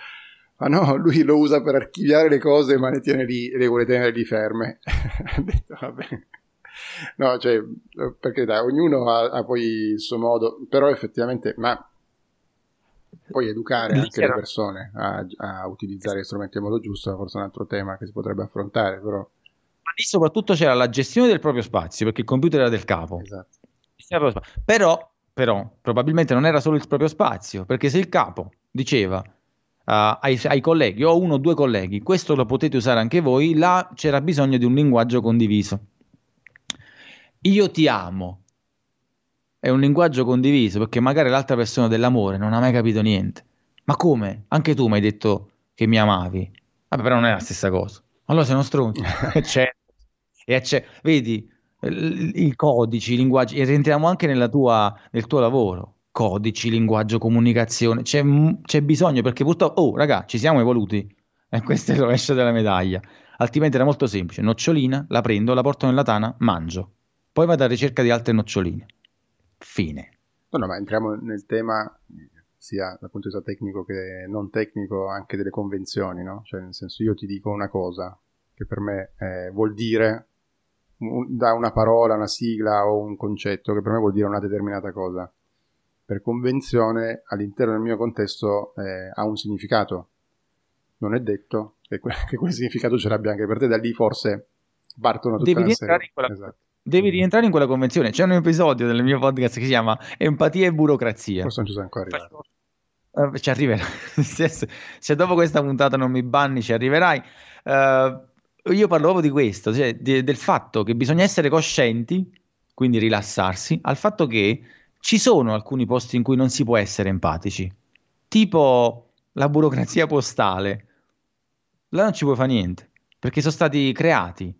Speaker 1: Ma no, lui lo usa per archiviare le cose ma le tiene lì, le vuole tenere lì ferme. [LAUGHS] ho detto vabbè. No, cioè, perché dai, ognuno ha, ha, poi il suo modo, però effettivamente, ma poi educare anche le persone a, a utilizzare gli strumenti in modo giusto, forse è un altro tema che si potrebbe affrontare, però
Speaker 2: lì soprattutto c'era la gestione del proprio spazio, perché il computer era del capo. Esatto. Però, però, probabilmente non era solo il proprio spazio, perché se il capo diceva uh, ai, ai, colleghi o uno o due colleghi, questo lo potete usare anche voi, là c'era bisogno di un linguaggio condiviso. Io ti amo. È un linguaggio condiviso perché magari l'altra persona dell'amore non ha mai capito niente. Ma come? Anche tu mi hai detto che mi amavi. Vabbè, però non è la stessa cosa. Allora sei uno stronzo. [LAUGHS] C'è e c'è, vedi, i codici, i linguaggi, e rientriamo anche tua, nel tuo lavoro. Codici, linguaggio, comunicazione, c'è, c'è bisogno perché purtroppo, oh raga, ci siamo evoluti [LAUGHS] e questo è il rovescio della medaglia. Altrimenti era molto semplice, nocciolina, la prendo, la porto nella tana, mangio. Poi vado alla ricerca di altre noccioline. Fine.
Speaker 1: No, no, ma entriamo nel tema sia dal punto di vista tecnico che non tecnico, anche delle convenzioni, no? Cioè, nel senso, io ti dico una cosa che per me eh, vuol dire da una parola, una sigla o un concetto che per me vuol dire una determinata cosa. Per convenzione, all'interno del mio contesto, eh, ha un significato. Non è detto che, que- [LAUGHS] che, quel significato ce l'abbia anche per te, da lì forse partono tutte
Speaker 2: Devi
Speaker 1: una serie.
Speaker 2: Quella... Esatto. Devi rientrare in quella convenzione. C'è un episodio del mio podcast che si chiama Empatia e burocrazia.
Speaker 1: Forse non ci sono ancora arrivato.
Speaker 2: Uh, ci arriverai. [LAUGHS] se, dopo questa puntata non mi banni, ci arriverai. Uh, io parlo proprio di questo, cioè di, del fatto che bisogna essere coscienti, quindi rilassarsi, al fatto che ci sono alcuni posti in cui non si può essere empatici, tipo la burocrazia postale. Là non ci puoi fare niente, perché sono stati creati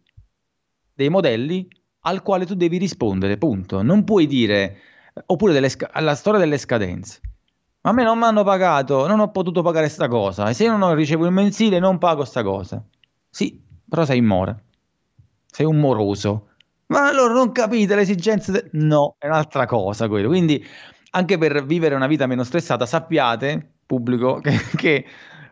Speaker 2: dei modelli al quale tu devi rispondere, punto. Non puoi dire, oppure delle, la storia delle scadenze. Ma a me non mi hanno pagato, non ho potuto pagare questa cosa, e se io non ricevo il mensile non pago questa cosa. Sì, però sei in mora. Sei un moroso. Ma allora non capite le esigenze? De- no, è un'altra cosa quello. Quindi, anche per vivere una vita meno stressata, sappiate, pubblico, [LAUGHS] che, che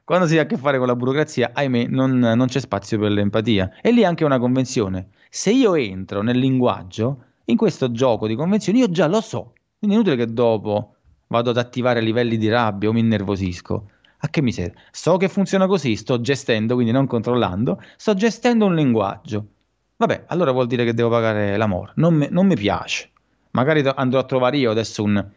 Speaker 2: quando si ha a che fare con la burocrazia, ahimè, non, non c'è spazio per l'empatia. E lì anche una convenzione. Se io entro nel linguaggio, in questo gioco di convenzioni, io già lo so. Quindi è inutile che dopo vado ad attivare livelli di rabbia o mi innervosisco. A che mi serve? So che funziona così, sto gestendo, quindi non controllando, sto gestendo un linguaggio. Vabbè, allora vuol dire che devo pagare l'amore. Non, mi, non mi piace. Magari andrò a trovare io adesso un,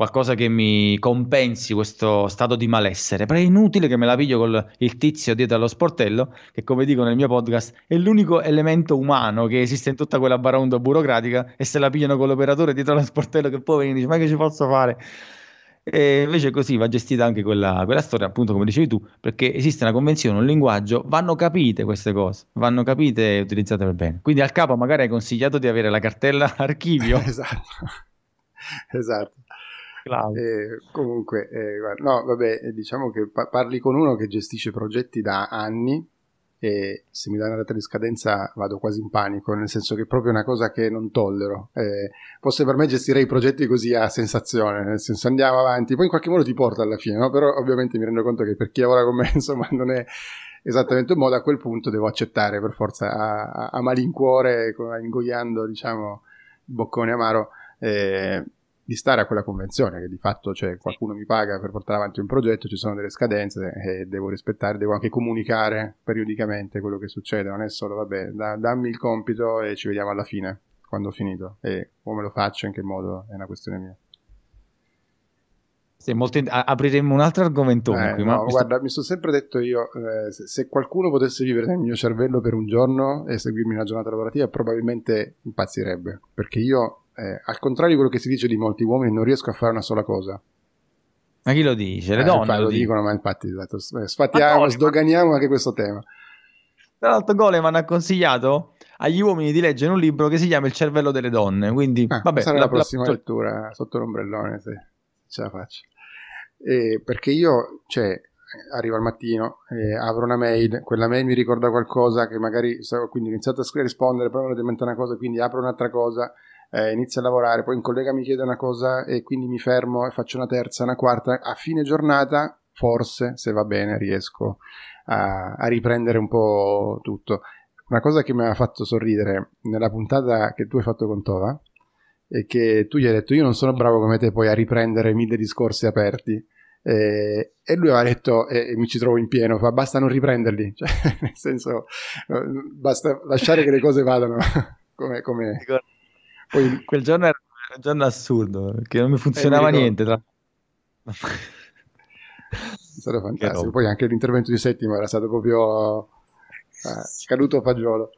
Speaker 2: qualcosa che mi compensi questo stato di malessere. Però è inutile che me la piglio con il tizio dietro allo sportello, che come dico nel mio podcast è l'unico elemento umano che esiste in tutta quella baronda burocratica e se la pigliano con l'operatore dietro allo sportello che poi viene e dice ma che ci posso fare? E invece così va gestita anche quella, quella, storia, appunto come dicevi tu, perché esiste una convenzione, un linguaggio, vanno capite queste cose, vanno capite e utilizzate per bene. Quindi al capo magari hai consigliato di avere la cartella [LAUGHS] archivio.
Speaker 1: esatto, [LAUGHS] esatto. Eh, comunque, eh, no, vabbè, eh, diciamo che pa- parli con uno che gestisce progetti da anni e se mi dà una data di scadenza vado quasi in panico, nel senso che è proprio una cosa che non tollero. Eh, forse per me gestirei i progetti così a sensazione, nel senso andiamo avanti, poi in qualche modo ti porta alla fine, no? però ovviamente mi rendo conto che per chi lavora con me [LAUGHS] insomma non è esattamente un modo, a quel punto devo accettare per forza a, a, a malincuore, ingoiando diciamo boccone amaro. Eh, di stare a quella convenzione che di fatto cioè, qualcuno mi paga per portare avanti un progetto, ci sono delle scadenze e devo rispettare, devo anche comunicare periodicamente quello che succede, non è solo vabbè, da, dammi il compito e ci vediamo alla fine, quando ho finito e come lo faccio, in che modo è una questione mia.
Speaker 2: Sì, molto apriremo un altro argomento.
Speaker 1: Eh, qui, no, guarda, sto... mi sono sempre detto io, eh, se, se, qualcuno potesse vivere nel mio cervello per un giorno e seguirmi una giornata lavorativa, probabilmente impazzirebbe, perché io eh, al contrario di quello che si dice di molti uomini, non riesco a fare una sola cosa.
Speaker 2: Ma chi lo dice? Le eh, donne
Speaker 1: lo,
Speaker 2: lo
Speaker 1: dicono, ma infatti esatto, sfatiamo, sdoganiamo anche questo tema.
Speaker 2: Tra l'altro Goleman ha consigliato agli uomini di leggere un libro che si chiama Il cervello delle donne, quindi
Speaker 1: ah,
Speaker 2: vabbè,
Speaker 1: sarà la, la prossima la... lettura sotto l'ombrellone se ce la faccio. Eh, perché io, cioè, arrivo al mattino, eh, apro una mail, quella mail mi ricorda qualcosa che magari, quindi ho iniziato a rispondere, poi mi è una cosa, quindi apro un'altra cosa, eh, inizio a lavorare, poi un collega mi chiede una cosa e quindi mi fermo e faccio una terza, una quarta, a fine giornata forse, se va bene, riesco a, a riprendere un po' tutto. Una cosa che mi ha fatto sorridere nella puntata che tu hai fatto con Tova è che tu gli hai detto io non sono bravo come te poi a riprendere mille discorsi aperti. Eh, e lui aveva detto e, mi ci trovo in pieno fa basta non riprenderli. [LAUGHS] Cioè, nel senso basta lasciare che le cose vadano [LAUGHS] come, come,
Speaker 2: poi quel giorno era un giorno assurdo, che non mi funzionava eh, mi niente. Tra...
Speaker 1: È stato [LAUGHS] fantastico. Poi anche l'intervento di Settimo era stato proprio eh, caduto fagiolo.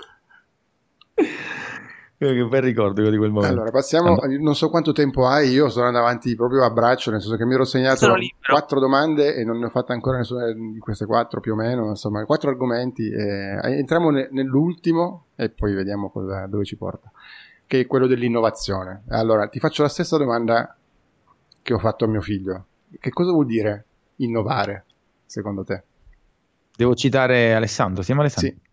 Speaker 2: Che bel ricordo di quel momento.
Speaker 1: Allora, passiamo. Allora. Non so quanto tempo hai. Io sono andato avanti proprio a braccio, nel senso che mi ero segnato quattro domande e non ne ho fatte ancora nessuna di queste quattro più o meno. Insomma, quattro argomenti. Eh, entriamo ne, nell'ultimo e poi vediamo cosa, dove ci porta che è quello dell'innovazione. Allora, ti faccio la stessa domanda che ho fatto a mio figlio. Che cosa vuol dire innovare, secondo te?
Speaker 2: Devo citare Alessandro, siamo Alessandro? Sì.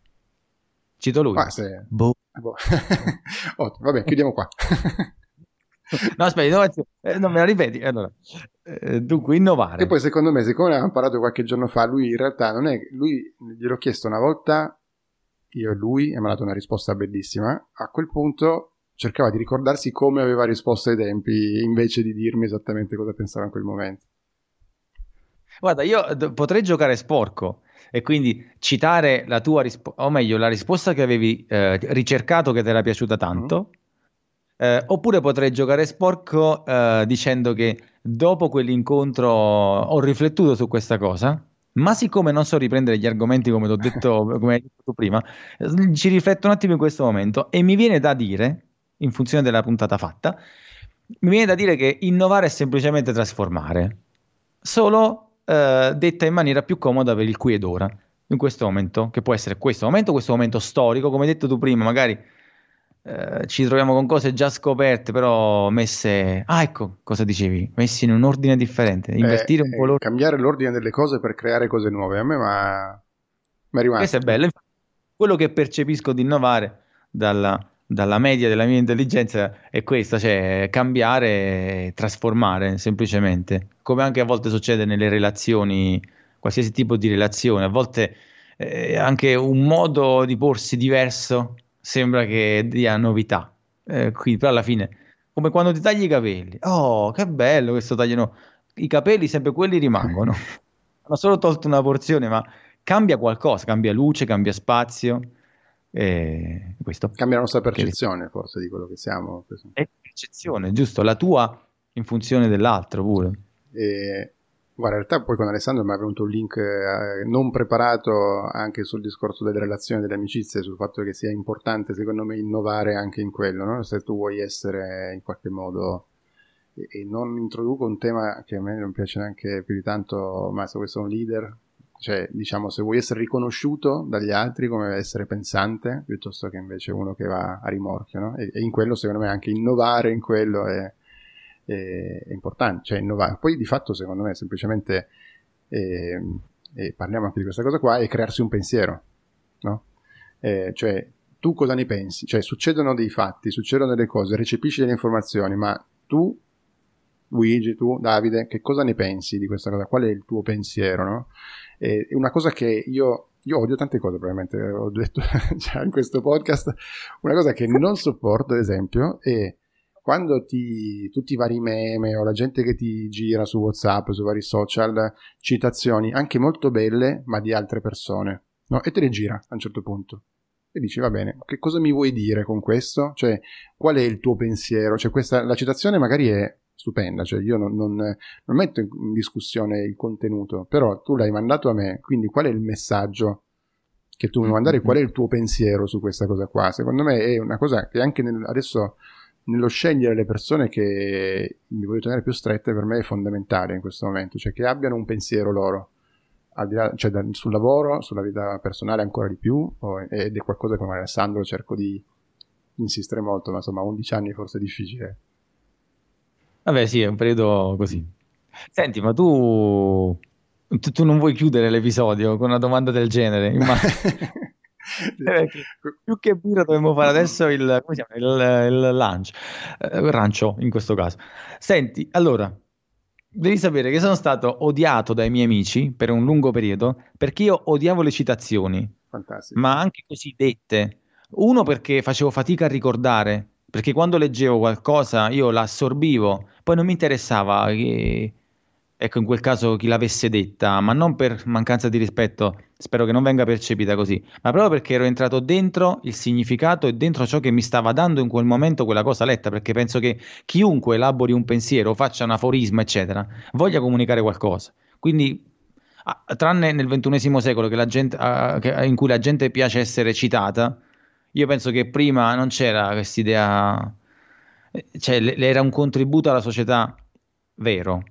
Speaker 2: Cito lui.
Speaker 1: Ah, se... boh. boh. [LAUGHS] Ottimo, vabbè, chiudiamo qua. [LAUGHS]
Speaker 2: no, aspetta, innovazione. Eh, non me la ripeti. Allora, eh, dunque, innovare.
Speaker 1: E poi, secondo me, siccome avevamo parlato qualche giorno fa, lui in realtà non è. Lui gliel'ho chiesto una volta, io e lui, e mi ha dato una risposta bellissima. A quel punto cercava di ricordarsi come aveva risposto ai tempi invece di dirmi esattamente cosa pensava in quel momento.
Speaker 2: Guarda, io d- potrei giocare sporco e quindi citare la tua risposta, o meglio, la risposta che avevi eh, ricercato che ti era piaciuta tanto, mm. Eh, oppure potrei giocare sporco eh, dicendo che dopo quell'incontro ho riflettuto su questa cosa, ma siccome non so riprendere gli argomenti come, detto, [LAUGHS] come hai detto tu prima, ci rifletto un attimo in questo momento e mi viene da dire, in funzione della puntata fatta, mi viene da dire che innovare è semplicemente trasformare, solo eh, detta in maniera più comoda per il qui ed ora, in questo momento, che può essere questo momento, questo momento storico, come hai detto tu prima, magari eh, ci troviamo con cose già scoperte, però messe... Ah, ecco, cosa dicevi? Messi in un ordine differente, invertire
Speaker 1: un
Speaker 2: po' l'ordine.
Speaker 1: Cambiare l'ordine delle cose per creare cose nuove, a me ma... mi è rimasto.
Speaker 2: Questo è bello, quello che percepisco di innovare dalla dalla media della mia intelligenza è questa, cioè cambiare e trasformare semplicemente, come anche a volte succede nelle relazioni, qualsiasi tipo di relazione, a volte eh, anche un modo di porsi diverso sembra che dia novità, eh, qui però alla fine, come quando ti tagli i capelli, oh che bello questo taglio, no. i capelli sempre quelli rimangono, [LAUGHS] hanno solo tolto una porzione, ma cambia qualcosa, cambia luce, cambia spazio e questo.
Speaker 1: Cambia la nostra percezione che... forse di quello che siamo.
Speaker 2: È percezione, giusto, la tua in funzione dell'altro pure.
Speaker 1: E, guarda, in realtà poi con Alessandro mi è venuto un link eh, non preparato anche sul discorso delle relazioni, delle amicizie, sul fatto che sia importante secondo me innovare anche in quello, no? se tu vuoi essere in qualche modo e non introduco un tema che a me non piace neanche più di tanto, ma se vuoi essere un leader, cioè, diciamo, se vuoi essere riconosciuto dagli altri come essere pensante, piuttosto che invece uno che va a rimorchio, no? E, e in quello, secondo me, anche innovare in quello è, è, è importante, cioè innovare. Poi, di fatto, secondo me, semplicemente, eh, e parliamo anche di questa cosa qua, è crearsi un pensiero, no? Eh, cioè, tu cosa ne pensi? Cioè, succedono dei fatti, succedono delle cose, recepisci delle informazioni, ma tu Luigi, tu, Davide, che cosa ne pensi di questa cosa? Qual è il tuo pensiero? No? È una cosa che io, io odio tante cose, probabilmente ho detto [LAUGHS] già in questo podcast. Una cosa che non sopporto, ad esempio, è quando ti, tutti i vari meme o la gente che ti gira su WhatsApp, su vari social, citazioni anche molto belle, ma di altre persone, no? E te le gira a un certo punto. E dici, va bene, che cosa mi vuoi dire con questo? Cioè, qual è il tuo pensiero? Cioè, questa, la citazione magari è stupenda, cioè io non, non, non, metto in discussione il contenuto, però tu l'hai mandato a me, quindi qual è il messaggio che tu vuoi mandare, qual è il tuo pensiero su questa cosa qua? Secondo me è una cosa che anche nel, adesso nello scegliere le persone che mi voglio tenere più strette per me è fondamentale in questo momento, cioè che abbiano un pensiero loro. Là, cioè sul lavoro, sulla vita personale ancora di più, ed è qualcosa che con Alessandro cerco di insistere molto, ma insomma 11 anni forse è difficile
Speaker 2: Vabbè, sì, è un periodo così. Senti, ma tu, tu, tu non vuoi chiudere l'episodio con una domanda del genere? [LAUGHS] Eh, più che birra dovremmo fare adesso il, come chiama? il, il lunch, eh, rancio in questo caso. Senti, allora, devi sapere che sono stato odiato dai miei amici per un lungo periodo perché io odiavo le citazioni,
Speaker 1: Fantastico.
Speaker 2: ma anche così dette. Uno perché facevo fatica a ricordare perché quando leggevo qualcosa io l'assorbivo, poi non mi interessava che, ecco, in quel caso chi l'avesse detta, ma non per mancanza di rispetto, spero che non venga percepita così, ma proprio perché ero entrato dentro il significato e dentro ciò che mi stava dando in quel momento quella cosa letta, perché penso che chiunque elabori un pensiero, faccia un aforisma, eccetera, voglia comunicare qualcosa. Quindi tranne nel ventunesimo secolo gente, in cui la gente piace essere citata, io penso che prima non c'era questa idea, cioè era un contributo alla società vero.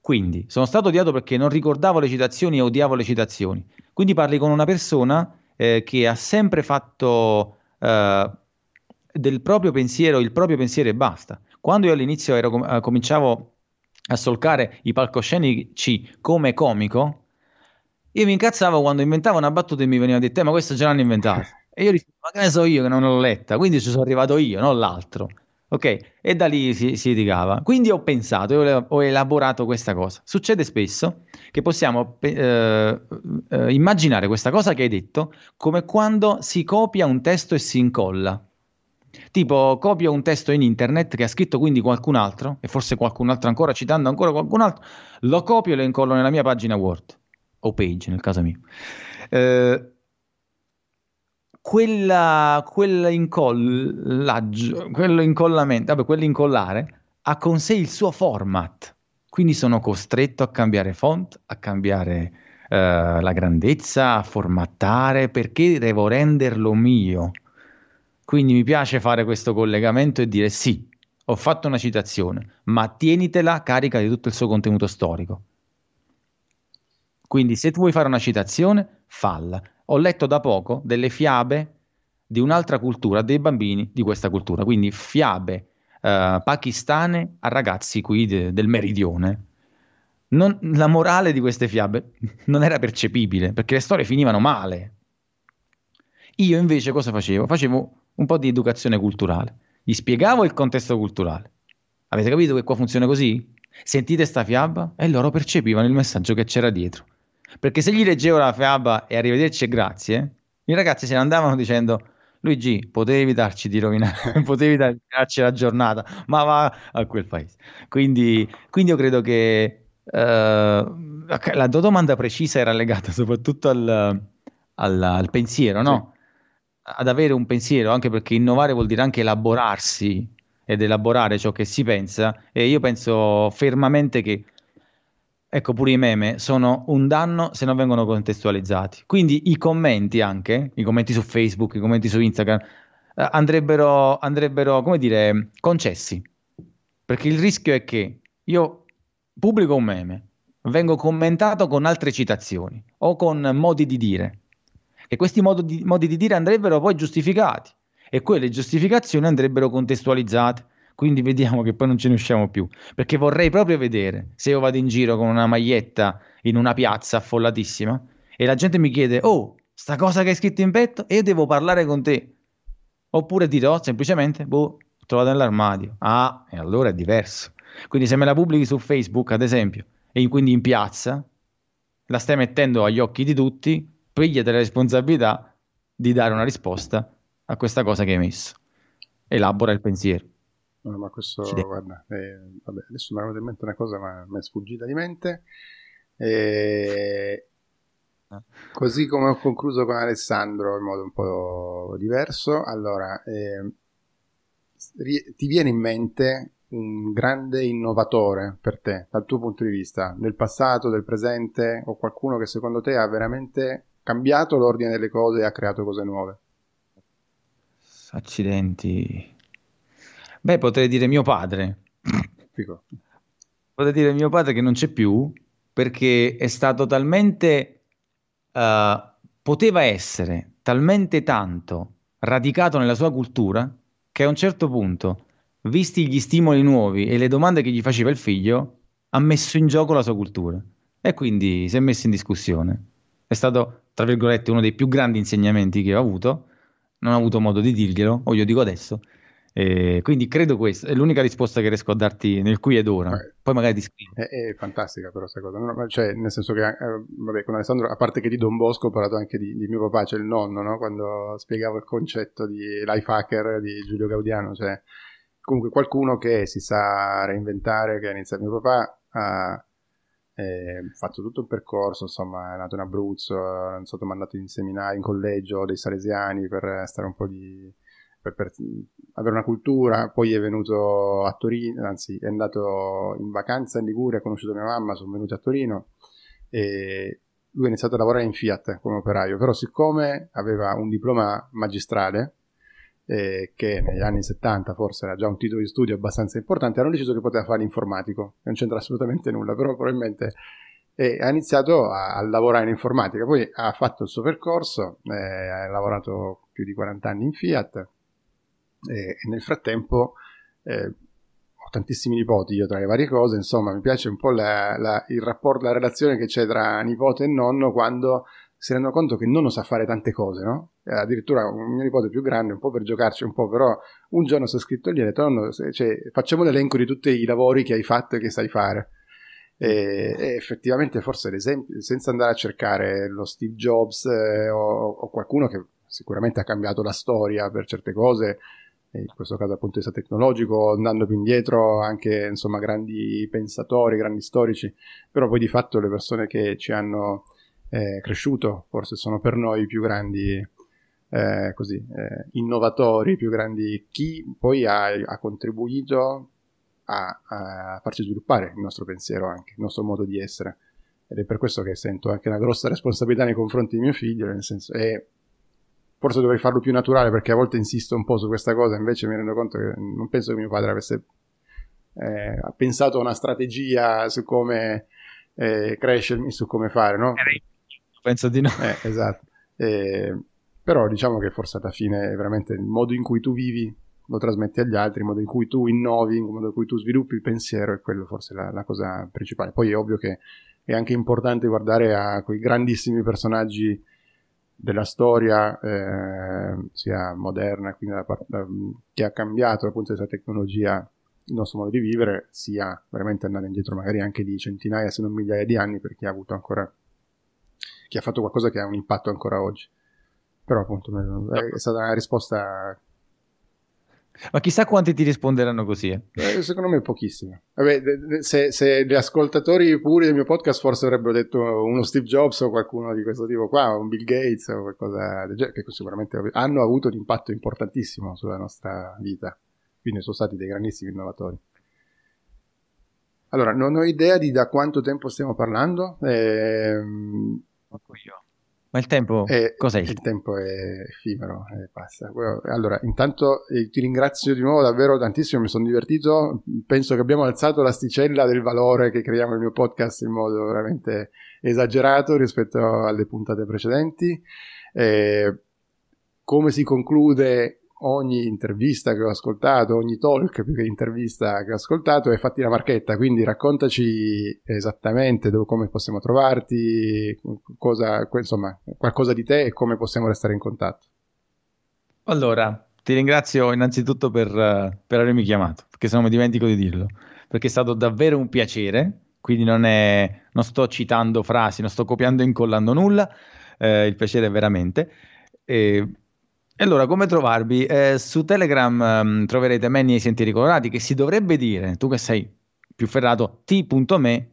Speaker 2: Quindi sono stato odiato perché non ricordavo le citazioni e odiavo le citazioni. Quindi parli con una persona eh, che ha sempre fatto eh, del proprio pensiero il proprio pensiero e basta. Quando io all'inizio ero, eh, cominciavo a solcare i palcoscenici come comico, io mi incazzavo quando inventavo una battuta e mi veniva detto, eh, ma questo già l'hanno inventato. E io dicevo, ma che ne so io che non l'ho letta, quindi ci sono arrivato io, non l'altro. Ok? E da lì si, si litigava. Quindi ho pensato, ho, ho elaborato questa cosa. Succede spesso che possiamo eh, eh, immaginare questa cosa che hai detto come quando si copia un testo e si incolla. Tipo, copio un testo in internet che ha scritto quindi qualcun altro, e forse qualcun altro ancora, citando ancora qualcun altro, lo copio e lo incollo nella mia pagina Word, o page nel caso mio. Eh, quella, quell'incollaggio, quello incollamento, vabbè, quell'incollare ha con sé il suo format. Quindi sono costretto a cambiare font, a cambiare uh, la grandezza, a formattare, perché devo renderlo mio. Quindi mi piace fare questo collegamento e dire sì, ho fatto una citazione, ma tienitela carica di tutto il suo contenuto storico. Quindi se tu vuoi fare una citazione, falla. Ho letto da poco delle fiabe di un'altra cultura, dei bambini di questa cultura, quindi fiabe uh, pakistane a ragazzi qui de- del meridione. Non, la morale di queste fiabe [LAUGHS] non era percepibile perché le storie finivano male. Io invece cosa facevo? Facevo un po' di educazione culturale, gli spiegavo il contesto culturale. Avete capito che qua funziona così? Sentite sta fiaba e loro percepivano il messaggio che c'era dietro. Perché se gli leggevo la fiaba e arrivederci e grazie, i ragazzi se ne andavano dicendo Luigi, potevi darci di rovinare, [LAUGHS] potevi darci la giornata, ma va a quel paese. Quindi, quindi io credo che uh, la tua domanda precisa era legata soprattutto al, al, al pensiero, no? Sì. Ad avere un pensiero, anche perché innovare vuol dire anche elaborarsi ed elaborare ciò che si pensa. E io penso fermamente che Ecco, pure i meme sono un danno se non vengono contestualizzati. Quindi i commenti anche, i commenti su Facebook, i commenti su Instagram, eh, andrebbero, andrebbero, come dire, concessi. Perché il rischio è che io pubblico un meme, vengo commentato con altre citazioni o con modi di dire. E questi modi di, modi di dire andrebbero poi giustificati e quelle giustificazioni andrebbero contestualizzate quindi vediamo che poi non ce ne usciamo più, perché vorrei proprio vedere se io vado in giro con una maglietta in una piazza affollatissima e la gente mi chiede, oh, sta cosa che hai scritto in petto e io devo parlare con te. Oppure dirò semplicemente, boh, ho trovato nell'armadio. Ah, e allora è diverso. Quindi se me la pubblichi su Facebook, ad esempio, e quindi in piazza, la stai mettendo agli occhi di tutti, pigliate la responsabilità di dare una risposta a questa cosa che hai messo. Elabora il pensiero.
Speaker 1: No, ma questo, guarda, eh, vabbè, adesso mi è venuta in mente una cosa, ma mi è sfuggita di mente. E... Ah. Così come ho concluso con Alessandro in modo un po' diverso, allora, eh, ti viene in mente un grande innovatore per te, dal tuo punto di vista, del passato, del presente, o qualcuno che secondo te ha veramente cambiato l'ordine delle cose e ha creato cose nuove?
Speaker 2: Accidenti. Beh, potrei dire mio padre. Fico. Potrei dire mio padre che non c'è più perché è stato talmente, uh, poteva essere talmente tanto radicato nella sua cultura che a un certo punto, visti gli stimoli nuovi e le domande che gli faceva il figlio, ha messo in gioco la sua cultura e quindi si è messo in discussione. È stato, tra virgolette, uno dei più grandi insegnamenti che ho avuto. Non ho avuto modo di dirglielo, o io dico adesso, e quindi credo questa è l'unica risposta che riesco a darti nel qui ed ora. Eh, Poi magari ti scrivo.
Speaker 1: È, è, fantastica, però, questa cosa. No, cioè, nel senso che, eh, vabbè, con Alessandro, a parte che di Don Bosco, ho parlato anche di, di mio papà, cioè il nonno, no? quando spiegavo il concetto di life hacker di Giulio Gaudiano. Cioè, comunque, qualcuno che si sa reinventare, che ha iniziato. Mio papà ha eh, fatto tutto un percorso, insomma, è nato in Abruzzo, è stato mandato in seminario, in collegio dei Salesiani per stare un po' di per, per, avere una cultura, poi è venuto a Torino, anzi è andato in vacanza in Liguria, ha conosciuto mia mamma, sono venuti a Torino e lui ha iniziato a lavorare in Fiat come operaio, però siccome aveva un diploma magistrale, eh, che negli anni 70 forse era già un titolo di studio abbastanza importante, hanno deciso che poteva fare l'informatico, non c'entra assolutamente nulla, però probabilmente e ha iniziato a, a, lavorare in informatica, poi ha fatto il suo percorso, eh, ha lavorato più di 40 anni in Fiat, e, e nel frattempo eh, ho tantissimi nipoti io tra le varie cose, insomma mi piace un po' la, la, il rapporto, la relazione che c'è tra nipote e nonno quando si rendono conto che il nonno sa fare tante cose, no? Eh, addirittura un mio nipote più grande, un po' per giocarci un po', però un giorno si è scritto lì e ha detto nonno, cioè, facciamo l'elenco di tutti i lavori che hai fatto e che sai fare. E, e effettivamente forse l'esempio, senza andare a cercare lo Steve Jobs eh, o, o qualcuno che sicuramente ha cambiato la storia per certe cose, in questo caso dal punto di vista tecnologico, andando più indietro anche insomma grandi pensatori, grandi storici, però poi di fatto le persone che ci hanno eh, cresciuto forse sono per noi i più grandi eh, così, eh, innovatori, più grandi, chi poi ha, ha contribuito a, a, farci sviluppare il nostro pensiero anche, il nostro modo di essere. Ed è per questo che sento anche una grossa responsabilità nei confronti di mio figlio, nel senso, e forse dovrei farlo più naturale perché a volte insisto un po' su questa cosa, invece mi rendo conto che non penso che mio padre avesse eh, pensato a una strategia su come eh, crescermi, su come fare, no?
Speaker 2: Penso di no.
Speaker 1: Eh, esatto. però diciamo che forse alla fine è veramente il modo in cui tu vivi lo trasmetti agli altri, il modo in cui tu innovi, il modo in cui tu sviluppi il pensiero è quello forse la, la cosa principale. Poi è ovvio che è anche importante guardare a quei grandissimi personaggi della storia, eh, sia moderna, quindi da, da, che ha cambiato dal punto di vista tecnologia il nostro modo di vivere, sia veramente andare indietro magari anche di centinaia se non migliaia di anni per chi ha avuto ancora, chi ha fatto qualcosa che ha un impatto ancora oggi. Però appunto è stata una risposta
Speaker 2: ma chissà quanti ti risponderanno così. Eh?
Speaker 1: Eh, secondo me pochissimo. Vabbè, se, se, gli ascoltatori puri del mio podcast forse avrebbero detto uno Steve Jobs o qualcuno di questo tipo qua, un Bill Gates o qualcosa del genere, che sicuramente hanno avuto un impatto importantissimo sulla nostra vita. Quindi sono stati dei grandissimi innovatori. Allora, non ho idea di da quanto tempo stiamo parlando. Ehm...
Speaker 2: io. Ma il tempo
Speaker 1: è,
Speaker 2: cos'è?
Speaker 1: Il tempo è effimero e passa. Allora, intanto eh, ti ringrazio di nuovo davvero tantissimo, mi sono divertito. Penso che abbiamo alzato l'asticella del valore che creiamo nel mio podcast in modo veramente esagerato rispetto alle puntate precedenti. Eh, come si conclude ogni intervista che ho ascoltato, ogni talk più che intervista che ho ascoltato è fatti la marchetta, quindi raccontaci esattamente dove, come possiamo trovarti, cosa, insomma, qualcosa di te e come possiamo restare in contatto.
Speaker 2: Allora, ti ringrazio innanzitutto per, per avermi chiamato, perché se no mi dimentico di dirlo, perché è stato davvero un piacere, quindi non, è, non sto citando frasi, non sto copiando e incollando nulla, eh, il piacere è veramente. E e allora, come trovarvi? Eh, su Telegram um, troverete Manny e i Sentieri Colorati, che si dovrebbe dire, tu che sei più ferrato, t.me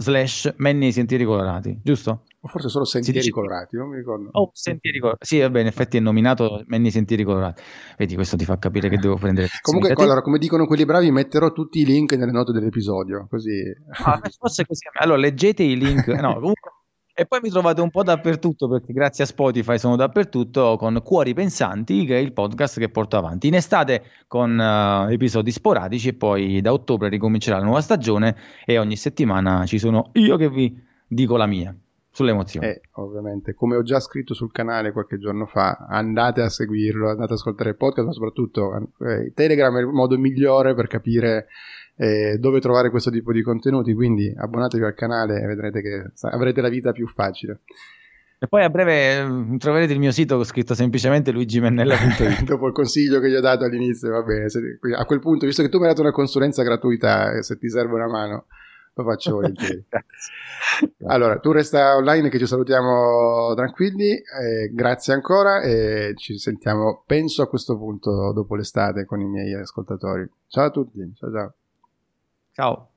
Speaker 2: slash Manny e i Sentieri Colorati, giusto?
Speaker 1: O forse solo Sentieri dice... Colorati, non mi ricordo.
Speaker 2: Oh, Sentieri Colorati. Sì, vabbè, in effetti è nominato Manny Sentieri Colorati. Vedi, questo ti fa capire che devo prendere...
Speaker 1: Comunque, allora, come dicono quelli bravi, metterò tutti i link nelle note dell'episodio, così...
Speaker 2: Ah, forse così. Allora, leggete i link. No, comunque e poi mi trovate un po' dappertutto perché grazie a Spotify sono dappertutto con Cuori Pensanti, che è il podcast che porto avanti. In estate con uh, episodi sporadici e poi da ottobre ricomincerà la nuova stagione e ogni settimana ci sono io che vi dico la mia sulle emozioni.
Speaker 1: Eh, ovviamente, come ho già scritto sul canale qualche giorno fa, andate a seguirlo, andate ad ascoltare il podcast, ma soprattutto eh, Telegram è il modo migliore per capire eh, dove trovare questo tipo di contenuti, quindi abbonatevi al canale e vedrete che avrete la vita più facile.
Speaker 2: E poi a breve mm, troverete il mio sito scritto semplicemente luigimennella.it. [LAUGHS]
Speaker 1: Dopo il consiglio che gli ho dato all'inizio, va bene. Se, a quel punto, visto che tu mi hai dato una consulenza gratuita, eh, se ti serve una mano, lo faccio volentieri. [LAUGHS] allora, tu resta online che ci salutiamo tranquilli. Eh, grazie ancora e ci sentiamo, penso a questo punto, dopo l'estate con i miei ascoltatori. Ciao a tutti. Ciao ciao.
Speaker 2: Ciao.